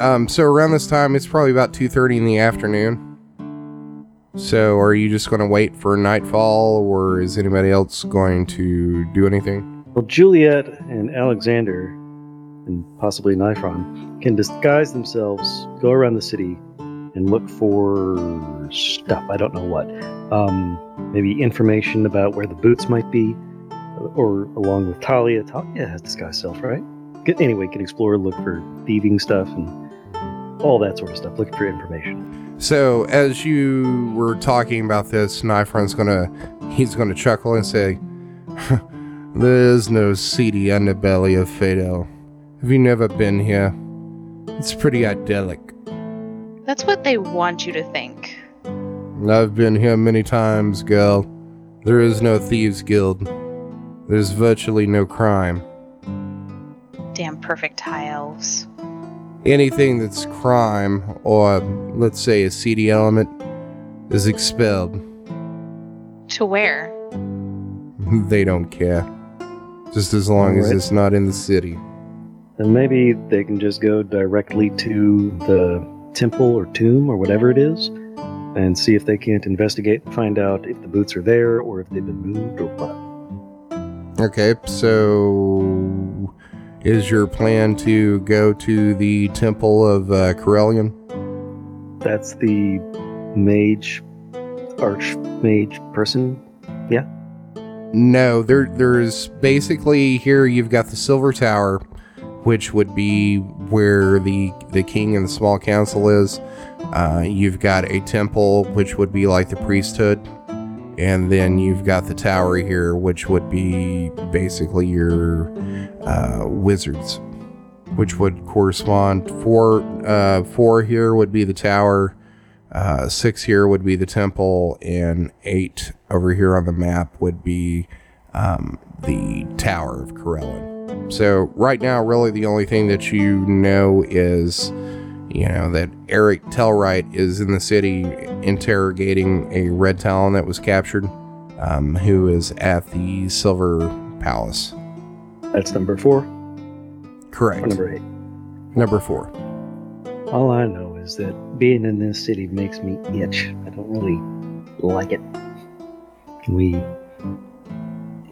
Um, so around this time, it's probably about two thirty in the afternoon. So, are you just going to wait for nightfall, or is anybody else going to do anything? Well, Juliet and Alexander, and possibly Nifron, can disguise themselves, go around the city, and look for stuff. I don't know what. Um, maybe information about where the boots might be, or along with Talia. Talia has disguised self, right? Anyway, can explore, look for thieving stuff, and all that sort of stuff. Looking for information. So, as you were talking about this, Nifron's gonna he's gonna chuckle and say, "There is no seedy underbelly of Fado. Have you never been here? It's pretty idyllic. That's what they want you to think. I've been here many times, girl. There is no thieves' guild. There's virtually no crime. Damn perfect high elves. Anything that's crime, or let's say a seedy element, is expelled. To where? they don't care. Just as long as it's not in the city. And maybe they can just go directly to the temple or tomb or whatever it is and see if they can't investigate and find out if the boots are there or if they've been moved or what. Okay, so is your plan to go to the temple of uh, Corellon? That's the mage, archmage person. Yeah. No, there there's basically here you've got the silver tower, which would be where the the king and the small council is. Uh, you've got a temple, which would be like the priesthood, and then you've got the tower here, which would be basically your uh, wizards. which would correspond four. Uh, four here would be the tower. Uh, six here would be the temple, and eight over here on the map would be um, the Tower of Corellon. So right now, really, the only thing that you know is, you know, that Eric Tellwright is in the city interrogating a Red Talon that was captured, um, who is at the Silver Palace. That's number four Correct. or number eight. Number four. All I know is that being in this city makes me itch. I don't really like it. Can we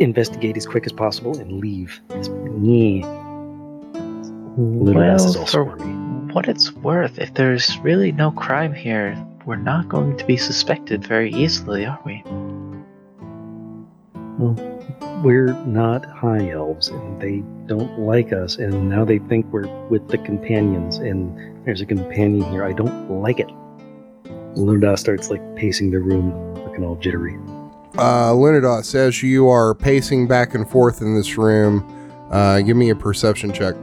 investigate as quick as possible and leave? Yeah. Little ass is all for squirmy. what it's worth, if there's really no crime here, we're not going to be suspected very easily, are we? Well, we're not high elves, and they don't like us, and now they think we're with the companions, and there's a companion here. I don't like it. Lunda starts like pacing the room, looking all jittery. Uh, Lunados, as you are pacing back and forth in this room, uh, give me a perception check.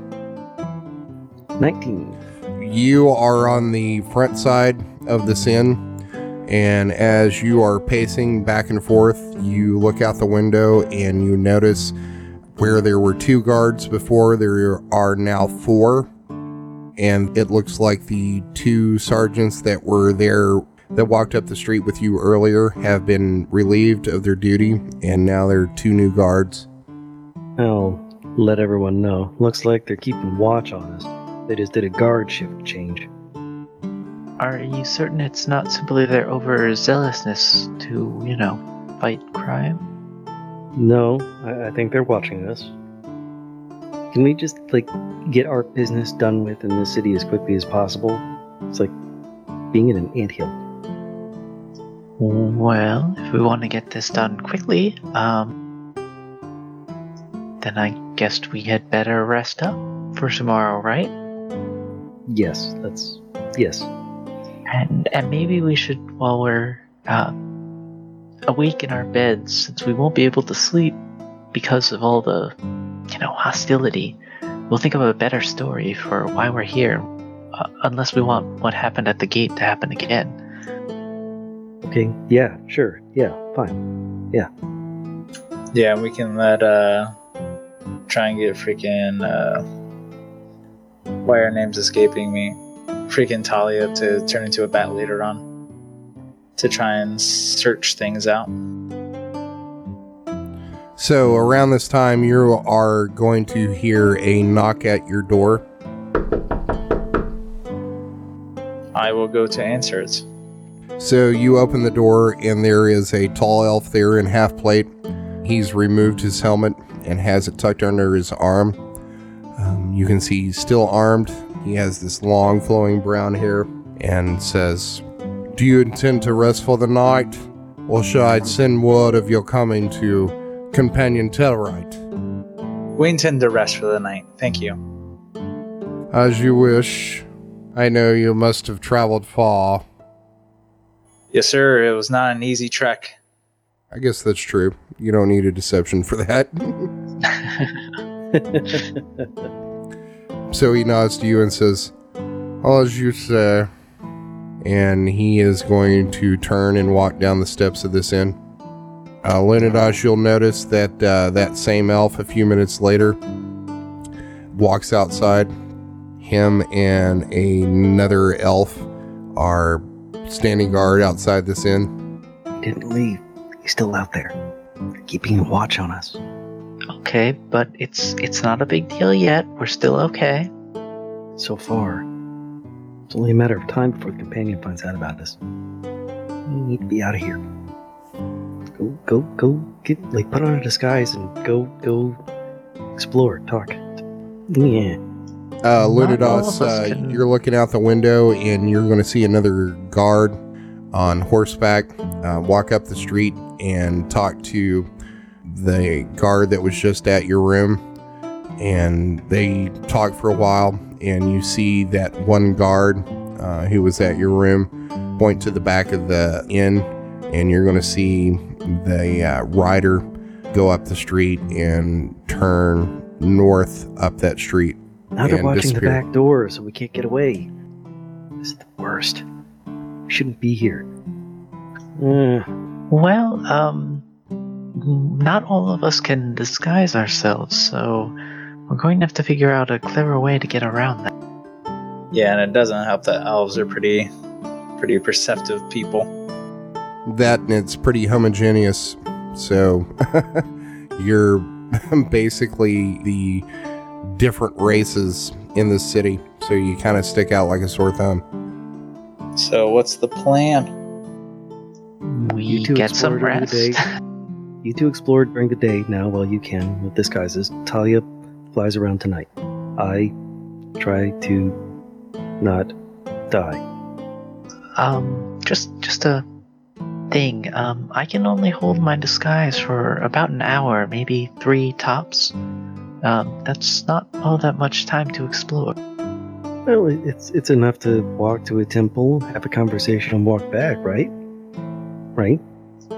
19. You are on the front side of this inn, and as you are pacing back and forth, you look out the window and you notice where there were two guards before, there are now four. And it looks like the two sergeants that were there that walked up the street with you earlier have been relieved of their duty, and now there are two new guards. I'll let everyone know. Looks like they're keeping watch on us. They just did a guard shift change. Are you certain it's not simply their overzealousness to, you know, fight crime? No, I, I think they're watching us. Can we just, like, get our business done with in this city as quickly as possible? It's like being in an anthill. Well, if we want to get this done quickly, um, then I guess we had better rest up for tomorrow, right? Yes, that's. Yes. And and maybe we should, while we're uh, awake in our beds, since we won't be able to sleep because of all the, you know, hostility, we'll think of a better story for why we're here. Uh, unless we want what happened at the gate to happen again. Okay, yeah, sure, yeah, fine. Yeah, Yeah, we can let uh try and get freaking uh why are names escaping me? Freaking Talia to turn into a bat later on. To try and search things out. So, around this time, you are going to hear a knock at your door. I will go to answer it. So you open the door, and there is a tall elf there in half plate. He's removed his helmet and has it tucked under his arm. Um, you can see he's still armed. He has this long, flowing brown hair and says, Do you intend to rest for the night? Or shall I send word of your coming to Companion Tellwright? We intend to rest for the night. Thank you. As you wish. I know you must have traveled far. Yes, sir. It was not an easy trek. I guess that's true. You don't need a deception for that. So he nods to you and says, All as you say. And he is going to turn and walk down the steps of this inn. Uh, Lunadosh, you'll notice that uh, that same elf a few minutes later walks outside. Him and another elf are standing guard outside this inn. Didn't leave. He's still out there. Keeping a watch on us. Okay, but it's it's not a big deal yet. We're still okay. So far. It's only a matter of time before the companion finds out about us. We need to be out of here. Go, go, go, get, like, put on a disguise and go, go explore, talk. Yeah. Uh, Lunados, us uh, can- you're looking out the window and you're going to see another guard on horseback uh, walk up the street and talk to the guard that was just at your room. And they talk for a while, and you see that one guard uh, who was at your room point to the back of the inn, and you're going to see the uh, rider go up the street and turn north up that street Now they're watching disappear. the back door, so we can't get away. This is the worst. We shouldn't be here. Uh, Well, um, not all of us can disguise ourselves, so we're going to have to figure out a clever way to get around that. Yeah, and it doesn't help that elves are pretty, pretty perceptive people. that and it's pretty homogeneous. So you're basically the different races in the city. So you kind of stick out like a sore thumb. So what's the plan? We You two get some explore the rest. you two explore during the day now while you can with disguises. Talia flies around tonight. I try to not die. Um, just just a thing. Um, I can only hold my disguise for about an hour, maybe three tops. Um, that's not all that much time to explore. Well, it's it's enough to walk to a temple, have a conversation, and walk back, right? Right?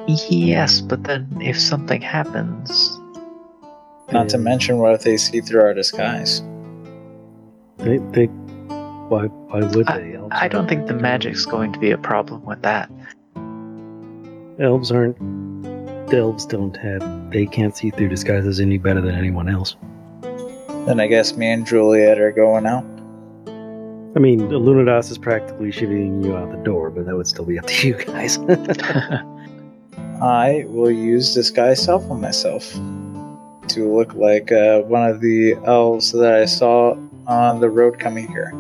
Yes, but then if something happens, Not to mention what if they see through our disguise? They, they why why would I- they? Elves I don't aren't- think the magic's going to be a problem with that. elves aren't. The elves don't have. They can't see through disguises any better than anyone else. Then I guess me and Juliet are going out. I mean, Illuminatus is practically shooting you out the door, but that would still be up to you guys. I will use disguise self on myself to look like uh, one of the elves that I saw on the road coming here.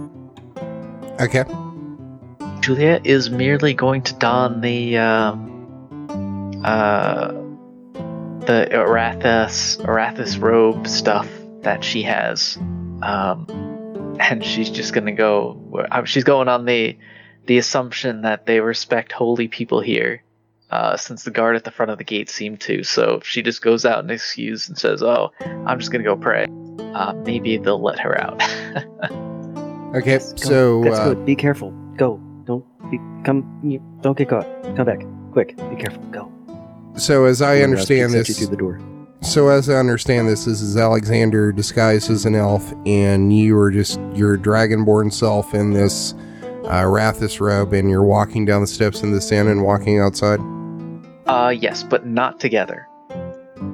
Okay. Juliet is merely going to don the um, uh, the Erathis Erathis robe stuff that she has, um, and she's just gonna go. uh, She's going on the the assumption that they respect holy people here, uh, since the guard at the front of the gate seemed to. So if she just goes out and excuse and says, "Oh, I'm just gonna go pray," uh, maybe they'll let her out. Okay. Go. So that's uh, good. Be careful. Go. Don't be, come. You, don't get caught. Come back. Quick. Be careful. Go. so as I understand this, You through the door. So as I understand this, this is Alexander disguised as an elf, and you are just your dragonborn self in this uh, Erathis robe, and you're walking down the steps in the inn and walking outside. uh, yes, but not together.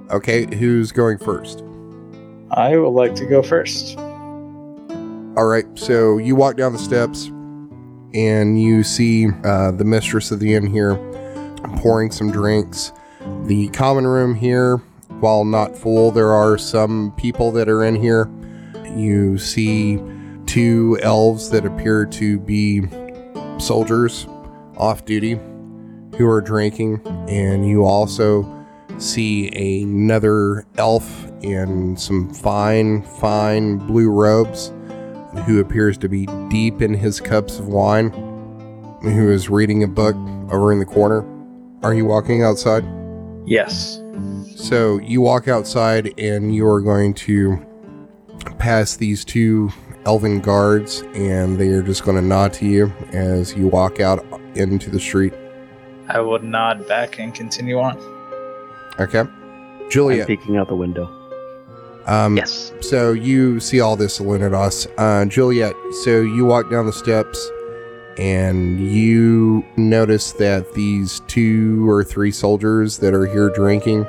Okay, who's going first? I would like to go first. All right, so you walk down the steps, and you see uh, the mistress of the inn here pouring some drinks. The common room here, while not full, there are some people that are in here. You see two elves that appear to be soldiers off duty who are drinking, and you also see another elf in some fine, fine blue robes who appears to be deep in his cups of wine, who is reading a book over in the corner. Are you walking outside? Yes. So you walk outside and you are going to pass these two elven guards, and they are just going to nod to you as you walk out into the street. I would nod back and continue on. Okay. I'm Juliet. peeking out the window. Um, Yes. So you see all this Illuminados. Uh, Juliet, so you walk down the steps and you notice that these two or three soldiers that are here drinking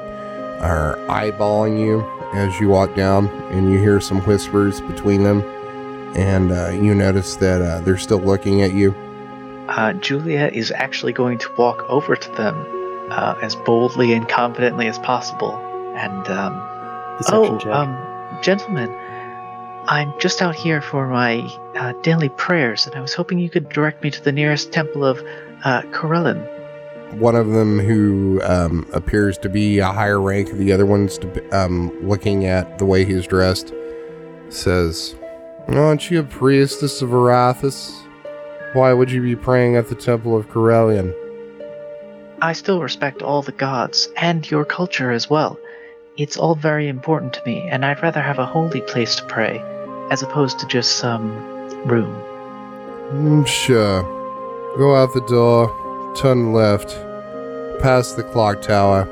are eyeballing you as you walk down, and you hear some whispers between them. And uh, you notice that uh, they're still looking at you. Uh, Julia is actually going to walk over to them uh, as boldly and confidently as possible. And, um, oh, check. um, gentlemen, I'm just out here for my uh, daily prayers, and I was hoping you could direct me to the nearest temple of uh, Corellon. One of them, who um, appears to be a higher rank the other ones, to, um, looking at the way he's dressed, says, Aren't you a priestess of Erathis? Why would you be praying at the temple of Corellon? I still respect all the gods and your culture as well. It's all very important to me, and I'd rather have a holy place to pray as opposed to just some room. Mm, sure. Go out the door, turn left, past the clock tower,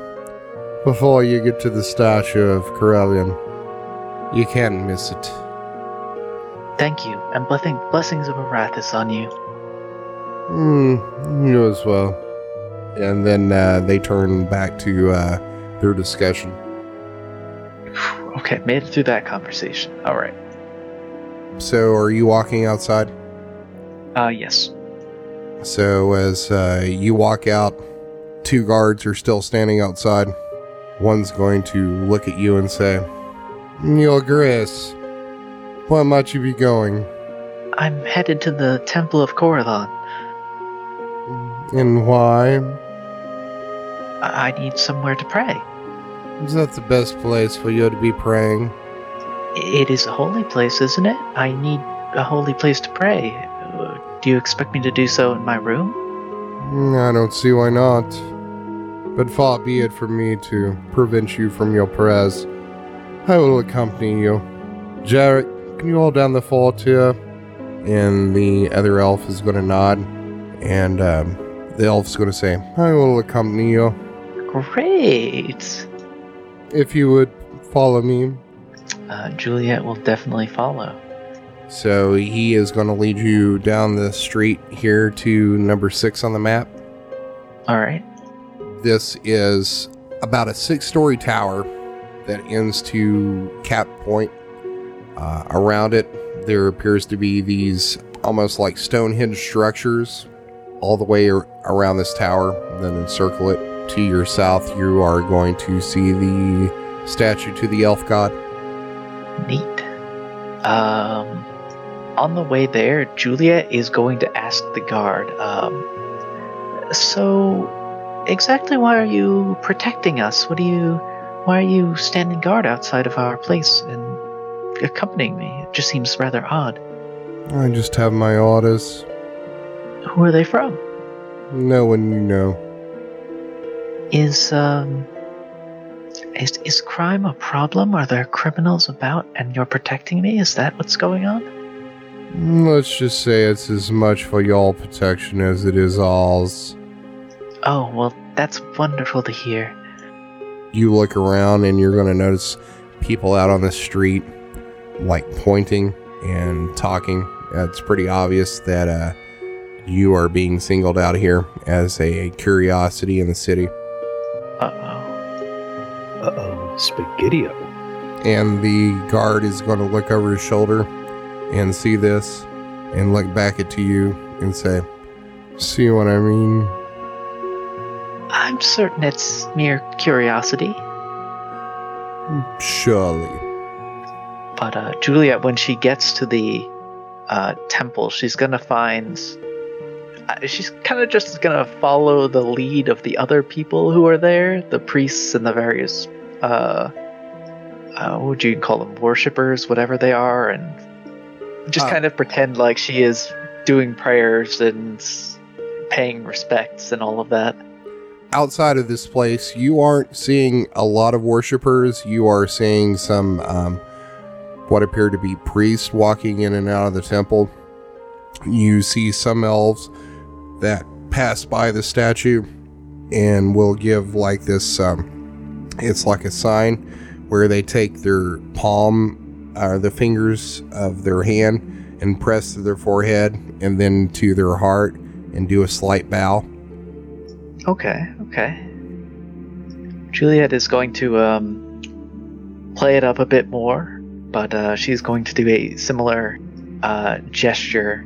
before you get to the statue of Corellon. You can't miss it. Thank you, and blessing, blessings of Erathis on you. Hmm, you as well. And then uh, they turn back to uh, their discussion. Okay, made it through that conversation. All right. So, are you walking outside? Uh, yes. So, as uh, you walk out, two guards are still standing outside. One's going to look at you and say, Neil Gris, where might you be going? I'm headed to the Temple of Corellon. And why? I I need somewhere to pray. Is that the best place for you to be praying? It is a holy place, isn't it? I need a holy place to pray. Do you expect me to do so in my room? Mm, I don't see why not. But far be it from me to prevent you from your prayers. I will accompany you. Jarrett, can you hold down the fort here? And the other elf is going to nod. And um, the elf's going to say, I will accompany you. Great. If you would follow me. Uh, Juliet will definitely follow. So he is going to lead you down the street here to number six on the map. All right. This is about a six story tower that ends to Cap Point. Uh, around it, there appears to be these almost like Stonehenge structures all the way ar- around this tower. Then encircle it. To your south, you are going to see the statue to the elf god. Neat. Um, on the way there, Juliet is going to ask the guard, um, so exactly why are you protecting us? What are you, why are you standing guard outside of our place and accompanying me? It just seems rather odd. I just have my orders. Who are they from? No one you know. Is, um, is, is crime a problem? Are there criminals about and you're protecting me? Is that what's going on? Let's just say it's as much for y'all protection as it is all's. Oh, well, that's wonderful to hear. You look around and you're going to notice people out on the street, like pointing and talking. It's pretty obvious that uh, you are being singled out here as a curiosity in the city. Uh oh. Uh oh, spaghetti. And the guard is going to look over his shoulder and see this and look back at you and say, See what I mean? I'm certain it's mere curiosity. Surely. But uh, Juliet, when she gets to the uh, temple, she's gonna find. Uh, she's kind of just gonna follow the lead of the other people who are there, the priests and the various, uh, uh, what would you call them, worshippers, whatever they are, and just Uh. kind of pretend like she is doing prayers and paying respects and all of that. outside of this place, you aren't seeing a lot of worshippers. You are seeing some um, what appear to be priests walking in and out of the temple. You see some elves that pass by the statue and will give like this. Um, it's like a sign where they take their palm or the fingers of their hand and press to their forehead and then to their heart and do a slight bow. Okay, okay. Juliet is going to um, play it up a bit more, but uh, she's going to do a similar uh, gesture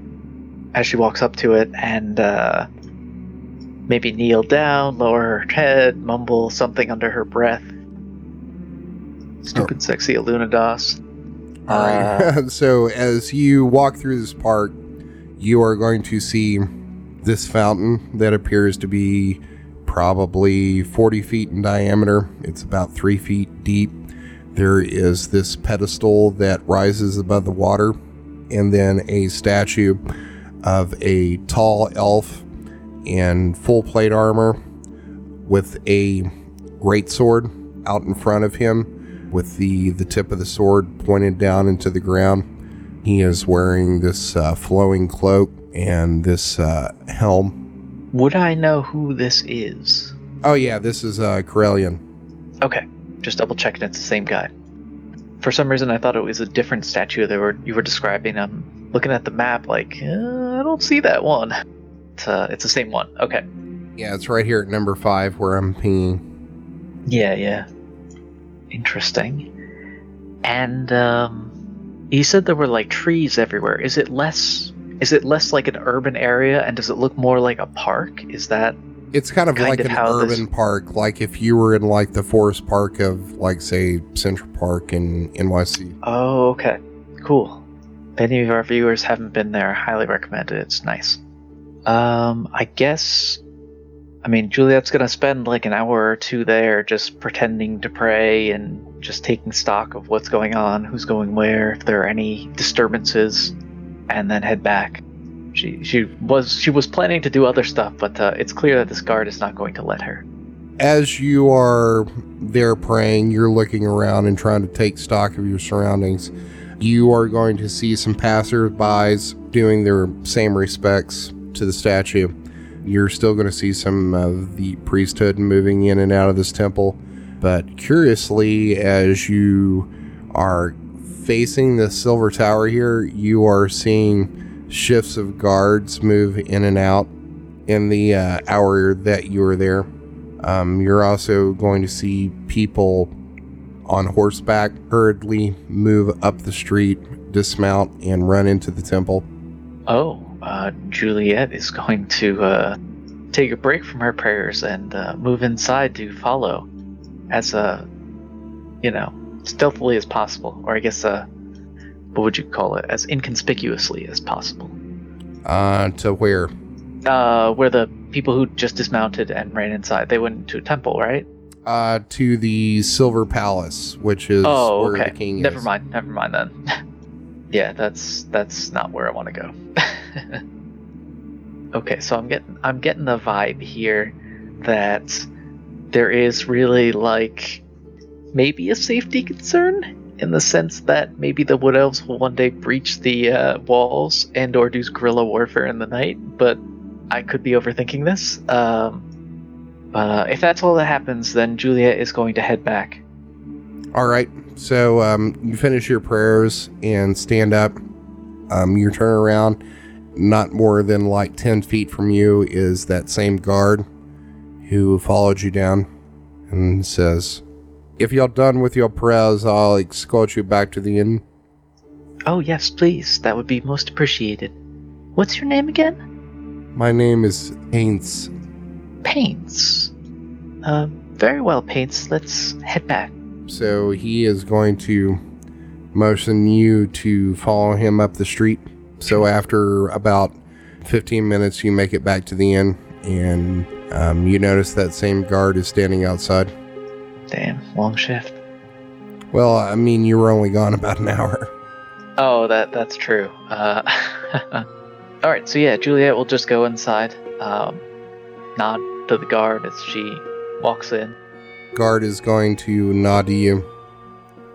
as she walks up to it and uh, maybe kneel down, lower her head, mumble something under her breath. Stupid, sexy Alunados. All right. Uh, so as you walk through this park, you are going to see this fountain that appears to be probably 40 feet in diameter. It's about three feet deep. There is this pedestal that rises above the water, and then a statue of a tall elf in full plate armor with a great sword out in front of him with the, the tip of the sword pointed down into the ground. He is wearing this uh, flowing cloak and this uh, helm. Would I know who this is? Oh, yeah, this is uh, Corellon. Okay, just double checking it's the same guy. for some reason I thought it was a different statue that were you were describing. I'm looking at the map, like uh, I don't see that one. It's, uh, it's the same one. Okay. Yeah, it's right here at number five where I'm pinging. Yeah, yeah. Interesting. And um, you said there were like trees everywhere. Is it less? Is it less like an urban area, and does it look more like a park? Is that It's kind of Kind like of an how this- urban park, like if you were in like the forest park of like say Central Park in NYC. Oh, okay. Cool. If any of our viewers haven't been there, I highly recommend it. It's nice. Um, I guess. I mean, Juliet's gonna spend like an hour or two there just pretending to pray and just taking stock of what's going on, who's going where, if there are any disturbances, and then head back. She she was she was planning to do other stuff, but uh, it's clear that this guard is not going to let her. As you are there praying, you're looking around and trying to take stock of your surroundings. You are going to see some passerbys doing their same respects to the statue. You're still going to see some of the priesthood moving in and out of this temple. But curiously, as you are facing the silver tower here, you are seeing shifts of guards move in and out in the uh, hour that you are there. Um, you're also going to see people on horseback hurriedly move up the street, dismount, and run into the temple. Oh, uh, Juliet is going to uh, take a break from her prayers and uh, move inside to follow, as uh, you know, stealthily as possible, or I guess uh, what would you call it? As inconspicuously as possible. Uh, to where? Uh, where the people who just dismounted and ran inside, they went to a temple, right? Uh, to the Silver Palace, which is oh, where okay. the king Never is. Never mind. Never mind then. yeah, that's that's not where I want to go. okay, so I'm getting I'm getting the vibe here that there is really like maybe a safety concern in the sense that maybe the wood elves will one day breach the uh, walls and or do guerrilla warfare in the night but i could be overthinking this um, uh, if that's all that happens then juliet is going to head back All right. So um, you finish your prayers and stand up. Um, you turn around. Not more than like 10 feet from you is that same guard who followed you down and says, If y'all done with your prayers, I'll escort you back to the inn. oh yes please that would be most appreciated what's your name again My name is Paints. paints uh, very well paints let's head back So he is going to motion you to follow him up the street. So after about 15 minutes, you make it back to the inn, and um, you notice that same guard is standing outside. damn long shift Well, I mean, you were only gone about an hour. Oh, that that's true. Uh, all right, so yeah, Juliet will just go inside, um, nod to the guard as she walks in. Guard is going to nod to you,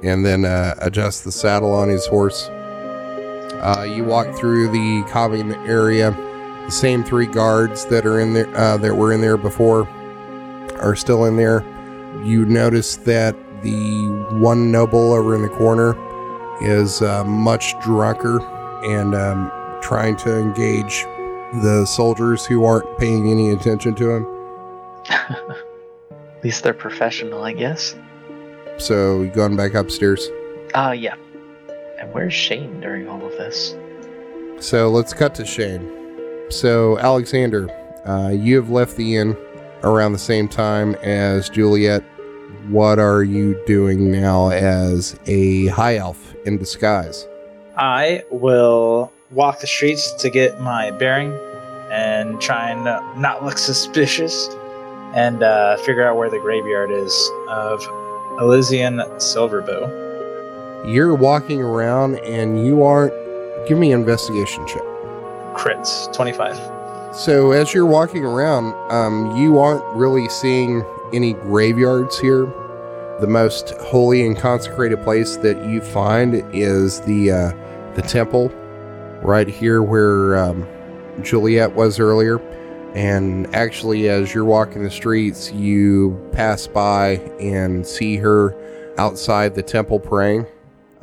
and then uh, adjust the saddle on his horse. Uh, you walk through the common area. The same three guards that are in there uh, that were in there before are still in there. You notice that the one noble over in the corner is uh, much drunker and um, trying to engage the soldiers who aren't paying any attention to him. At least they're professional, I guess. So you going back upstairs. Ah, yeah. And where's Shane during all of this? So let's cut to Shane. So Alexander, uh, you have left the inn around the same time as Juliet. What are you doing now as a high elf in disguise? I will walk the streets to get my bearing and try and uh, not look suspicious and uh, figure out where the graveyard is of Elysian Silverbow. You're walking around and you aren't. Give me an investigation check. Crits, 25. So as you're walking around, um, you aren't really seeing any graveyards here. The most holy and consecrated place that you find is the uh, the temple, right here where um, Juliet was earlier. And actually, as you're walking the streets, you pass by and see her outside the temple praying.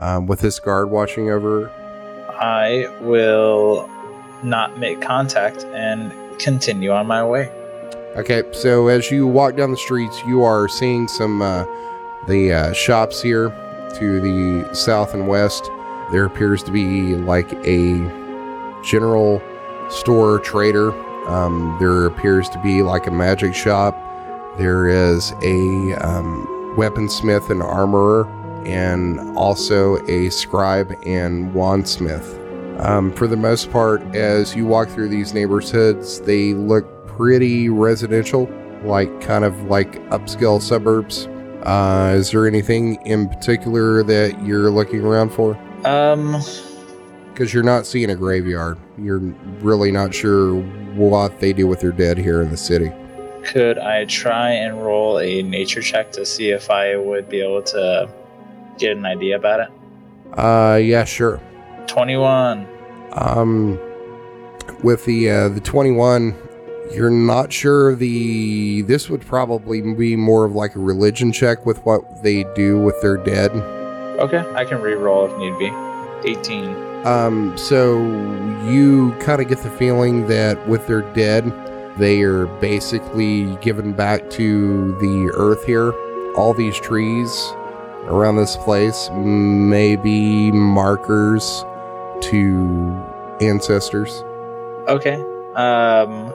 um, with this guard watching over her. I will not make contact and continue on my way. Okay, so as you walk down the streets, you are seeing some uh, the uh, shops here to the south and west. There appears to be like a general store trader. Um, there appears to be like a magic shop. There is a um, weaponsmith and armorer, and also a scribe and wandsmith. Um, for the most part, as you walk through these neighborhoods, they look pretty residential, like kind of like upscale suburbs. Uh, is there anything in particular that you're looking around for? Um, Because you're not seeing a graveyard. You're really not sure what they do with their dead here in the city. could I try and roll a nature check to see if I would be able to get an idea about it? Uh, yeah, sure. 21. Um, with the uh, the 21, you're not sure the. This would probably be more of like a religion check with what they do with their dead. Okay, I can re-roll if need be. 18. Um, so you kind of get the feeling that with their dead, they are basically given back to the earth here. All these trees around this place may be markers to ancestors. Okay. Um,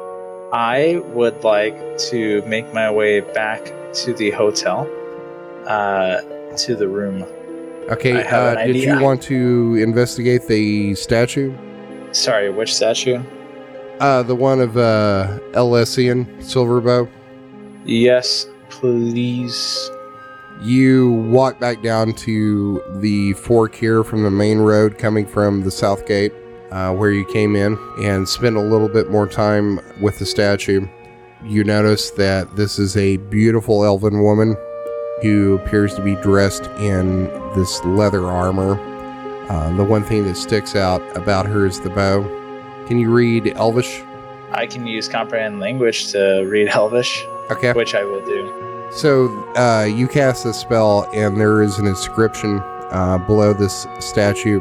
I would like to make my way back to the hotel, uh, to the room. Okay, uh, did idea. you want to investigate the statue? Sorry, which statue? Uh, the one of uh, Elysian Silverbow. Yes, please. You walk back down to the fork here from the main road coming from the south gate uh, where you came in and spend a little bit more time with the statue. You notice that this is a beautiful elven woman who appears to be dressed in this leather armor. Uh, the one thing that sticks out about her is the bow. Can you read Elvish? I can use comprehend language to read Elvish, Okay. which I will do. So uh, you cast a spell, and there is an inscription uh, below this statue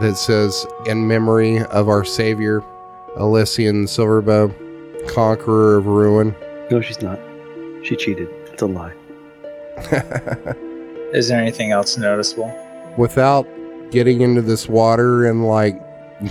that says, "In memory of our Savior, Elysian Silverbow, Conqueror of Ruin." No, she's not. She cheated. It's a lie. Is there anything else noticeable? Without getting into this water and like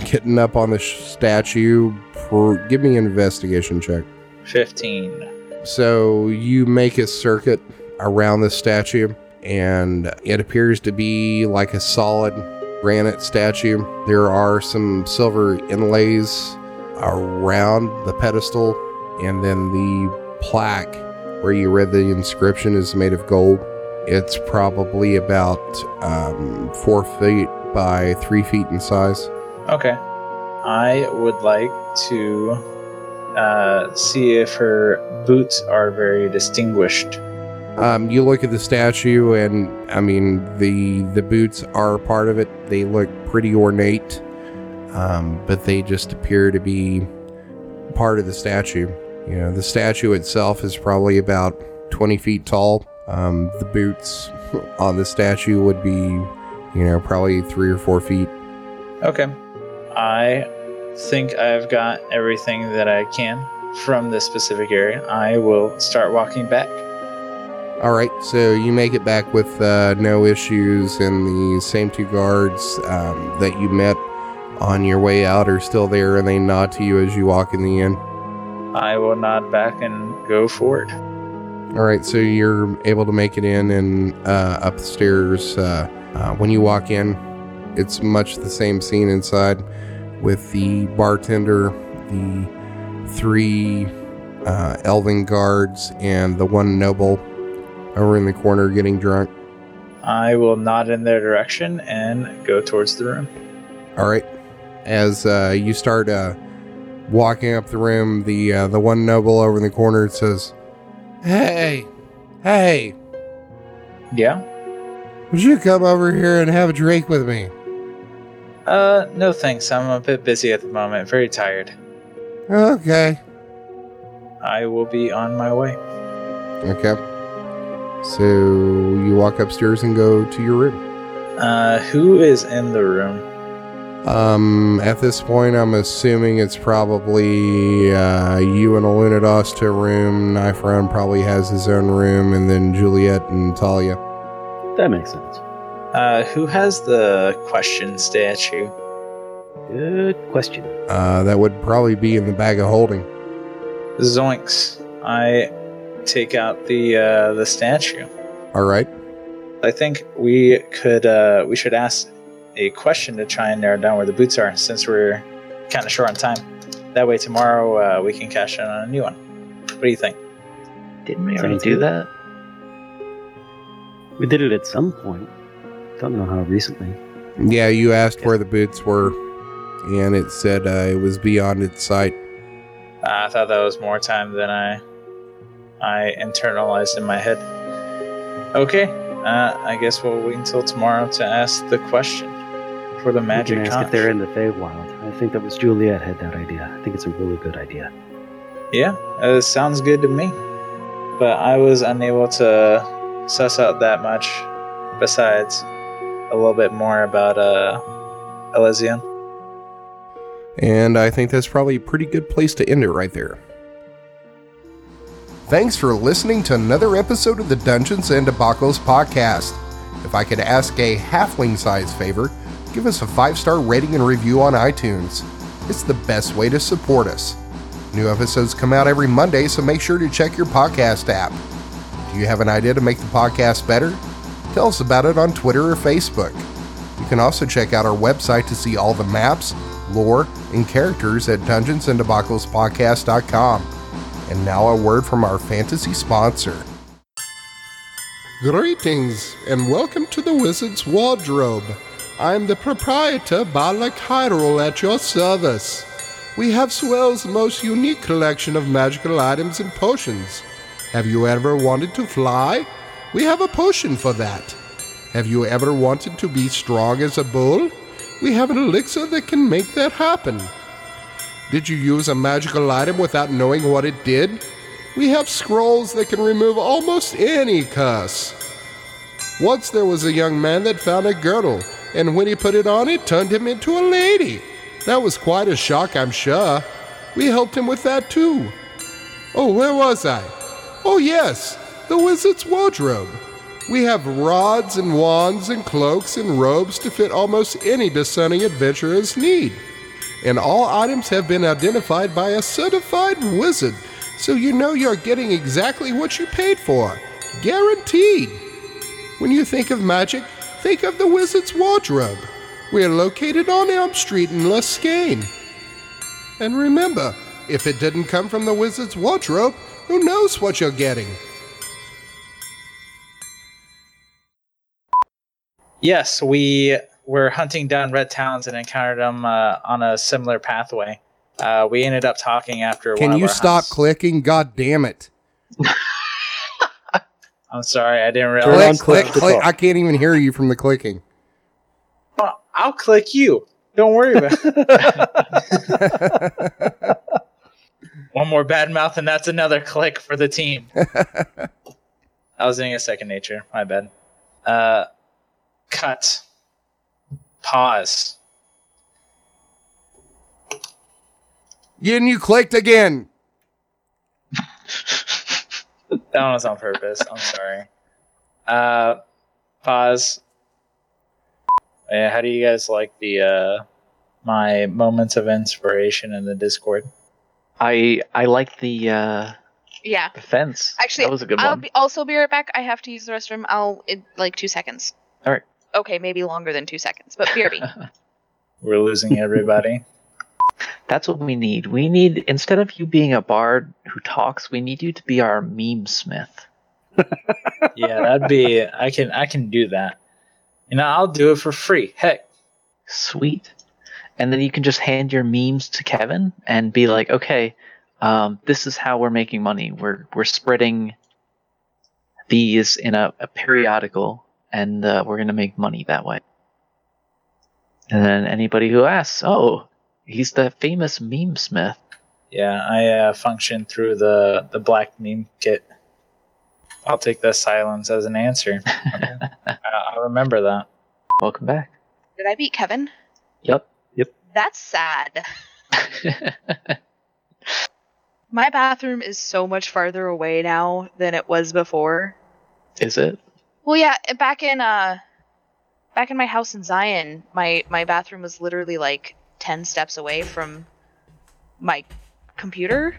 getting up on the sh- statue, for give me an investigation check. 15. So you make a circuit around the statue, and it appears to be like a solid granite statue. There are some silver inlays around the pedestal, and then the plaque where you read the inscription is made of gold. It's probably about um, four feet by three feet in size. Okay. I would like to uh, see if her boots are very distinguished. Um, you look at the statue, and I mean the the boots are part of it. They look pretty ornate, um, but they just appear to be part of the statue. You know, the statue itself is probably about twenty feet tall. Um, the boots on the statue would be, you know, probably three or four feet. Okay. I think I've got everything that I can from this specific area. I will start walking back. All right, so you make it back with uh, no issues, and the same two guards um, that you met on your way out are still there, and they nod to you as you walk in the inn. I will nod back and go forward. All right, so you're able to make it in and uh, up the stairs. Uh, uh, when you walk in, it's much the same scene inside with the bartender, the three uh, elven guards, and the one noble over in the corner getting drunk. I will nod in their direction and go towards the room. All right. As uh, you start uh, walking up the room, the uh, the one noble over in the corner says, "Hey, hey, Yeah? would you come over here and have a drink with me?" Uh, no thanks. I'm a bit busy at the moment. Very tired. Okay. I will be on my way. Okay. So you walk upstairs and go to your room. Uh, who is in the room? Um, at this point, I'm assuming it's probably uh, you and Alunidos to a room. Knife Round probably has his own room, and then Juliet and Talia. That makes sense. Uh, who has the question statue? Good question. Uh, that would probably be in the bag of holding. Zoinks! I take out the uh, the statue. All right. I think we could uh, we should ask a question to try and narrow down where the boots are, since we're kind of short on time. That way, tomorrow uh, we can cash in on a new one. What do you think? Didn't we already Sounds do good. that? We did it at some point. Don't know how recently. Yeah, you asked where the boots were, and it said uh, it was beyond its sight. I thought that was more time than I I internalized in my head. Okay, uh, I guess we'll wait until tomorrow to ask the question for the magic we can ask conch. if they're in the Feywild. I think that was Juliet had that idea. I think it's a really good idea. Yeah, uh, sounds good to me. But I was unable to suss out that much. Besides, a little bit more about uh, Elysian. And I think that's probably a pretty good place to end it right there. Thanks for listening to another episode of the Dungeons and Debacles podcast. If I could ask a halfling size favor, give us a five star rating and review on iTunes. It's the best way to support us. New episodes come out every Monday, so make sure to check your podcast app. Do you have an idea to make the podcast better? Tell us about it on Twitter or Facebook. You can also check out our website to see all the maps, lore, and characters at dungeonsanddebaclespodcast.com. And now a word from our fantasy sponsor. Greetings and welcome to the Wizard's Wardrobe. I'm the proprietor, Balak Hyrule, at your service. We have Swell's most unique collection of magical items and potions. Have you ever wanted to fly? We have a potion for that. Have you ever wanted to be strong as a bull? We have an elixir that can make that happen. Did you use a magical item without knowing what it did? We have scrolls that can remove almost any curse. Once there was a young man that found a girdle, and when he put it on, it turned him into a lady. That was quite a shock, I'm sure. We helped him with that too. Oh, where was I? Oh, yes, the wizard's wardrobe. We have rods and wands and cloaks and robes to fit almost any discerning adventurer's need. And all items have been identified by a certified wizard, so you know you're getting exactly what you paid for. Guaranteed. When you think of magic, think of the wizard's wardrobe. We're located on Elm Street in Luskan. And remember, if it didn't come from the wizard's wardrobe, who knows what you're getting? Yes, we were hunting down red towns and encountered them uh, on a similar pathway. Uh, we ended up talking after. one Can of you stop hunts. clicking? God damn it. I'm sorry, I didn't Turn realize. Click, on click, click to click. talk. I can't even hear you from the clicking. Well, I'll click you. Don't worry about it. One more bad mouth, and that's another click for the team. I was doing a second nature. My bad. Uh, cut. Pause. and you clicked again. That one was on purpose. I'm sorry. Uh, pause. Yeah, how do you guys like the uh, my moments of inspiration in the Discord? I I like the uh, Yeah. the fence. Actually, that was a good I'll one. be, also be right back. I have to use the restroom. I'll in like two seconds. All right. Okay, maybe longer than two seconds, but BRB. We're losing everybody. That's what we need. We need instead of you being a bard who talks, we need you to be our meme smith. yeah, that'd be. I can I can do that. You know, I'll do it for free. Heck, Sweet. And then you can just hand your memes to Kevin and be like, okay, um, this is how we're making money. We're we're spreading these in a, a periodical, and uh, we're gonna make money that way. And then anybody who asks, oh, he's the famous meme smith. yeah, I uh, function through the the black meme kit. I'll take the silence as an answer. Okay. I, I'll remember that. Welcome back. Did I beat Kevin? Yep. Yep. That's sad. My bathroom is so much farther away now than it was before. Is it? Well, yeah, back in uh, back in my house in Zion, my my bathroom was literally like ten steps away from my computer.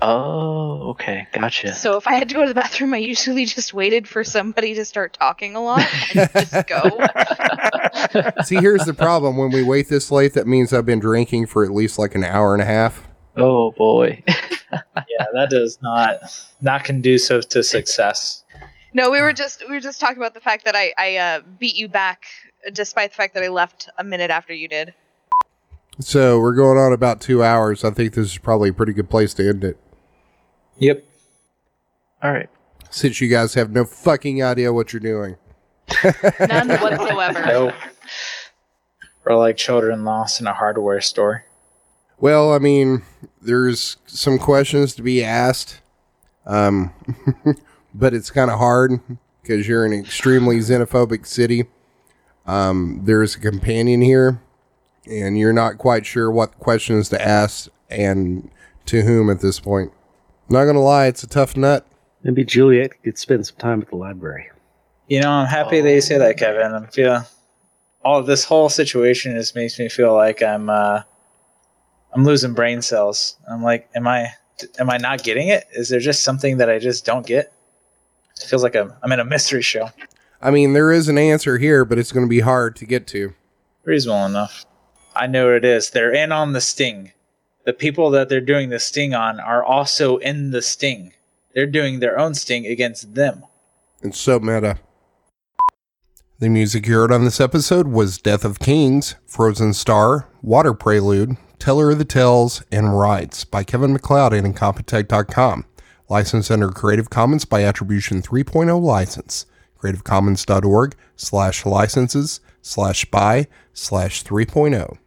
Oh, okay. Gotcha. So if I had to go to the bathroom, I usually just waited for somebody to start talking a lot and just go. See, here's the problem. When we wait this late, that means I've been drinking for at least like an hour and a half. oh boy. Yeah, that does not not conducive to success. No, we were just we were just talking about the fact that I I uh, beat you back, despite the fact that I left a minute after you did. So we're going on about two hours. I think this is probably a pretty good place to end it. Yep. All right. Since you guys have no fucking idea what you're doing. None whatsoever. Nope. We're like children lost in a hardware store. Well, I mean, there's some questions to be asked, um, but it's kind of hard because you're in an extremely xenophobic city. Um, there's a companion here, and you're not quite sure what questions to ask and to whom at this point. Not gonna lie, it's a tough nut. Maybe Juliet could spend some time at the library. You know, I'm happy that you say that, Kevin. I'm feel all this whole situation just makes me feel like I'm uh I'm losing brain cells. I'm like, am I am I not getting it? Is there just something that I just don't get? It feels like I'm I'm in a mystery show. I mean, there is an answer here, but it's gonna be hard to get to. Reasonable enough. I know what it is. They're in on the sting. The people that they're doing the sting on are also in the sting. They're doing their own sting against them. It's so meta. The music you heard on this episode was Death of Kings, Frozen Star, Water Prelude, Teller of the Tales, and Rides by Kevin MacLeod and Incompetech.com. Licensed under Creative Commons by Attribution 3.0 license. CreativeCommons.org slash licenses slash by slash oh. 3.0.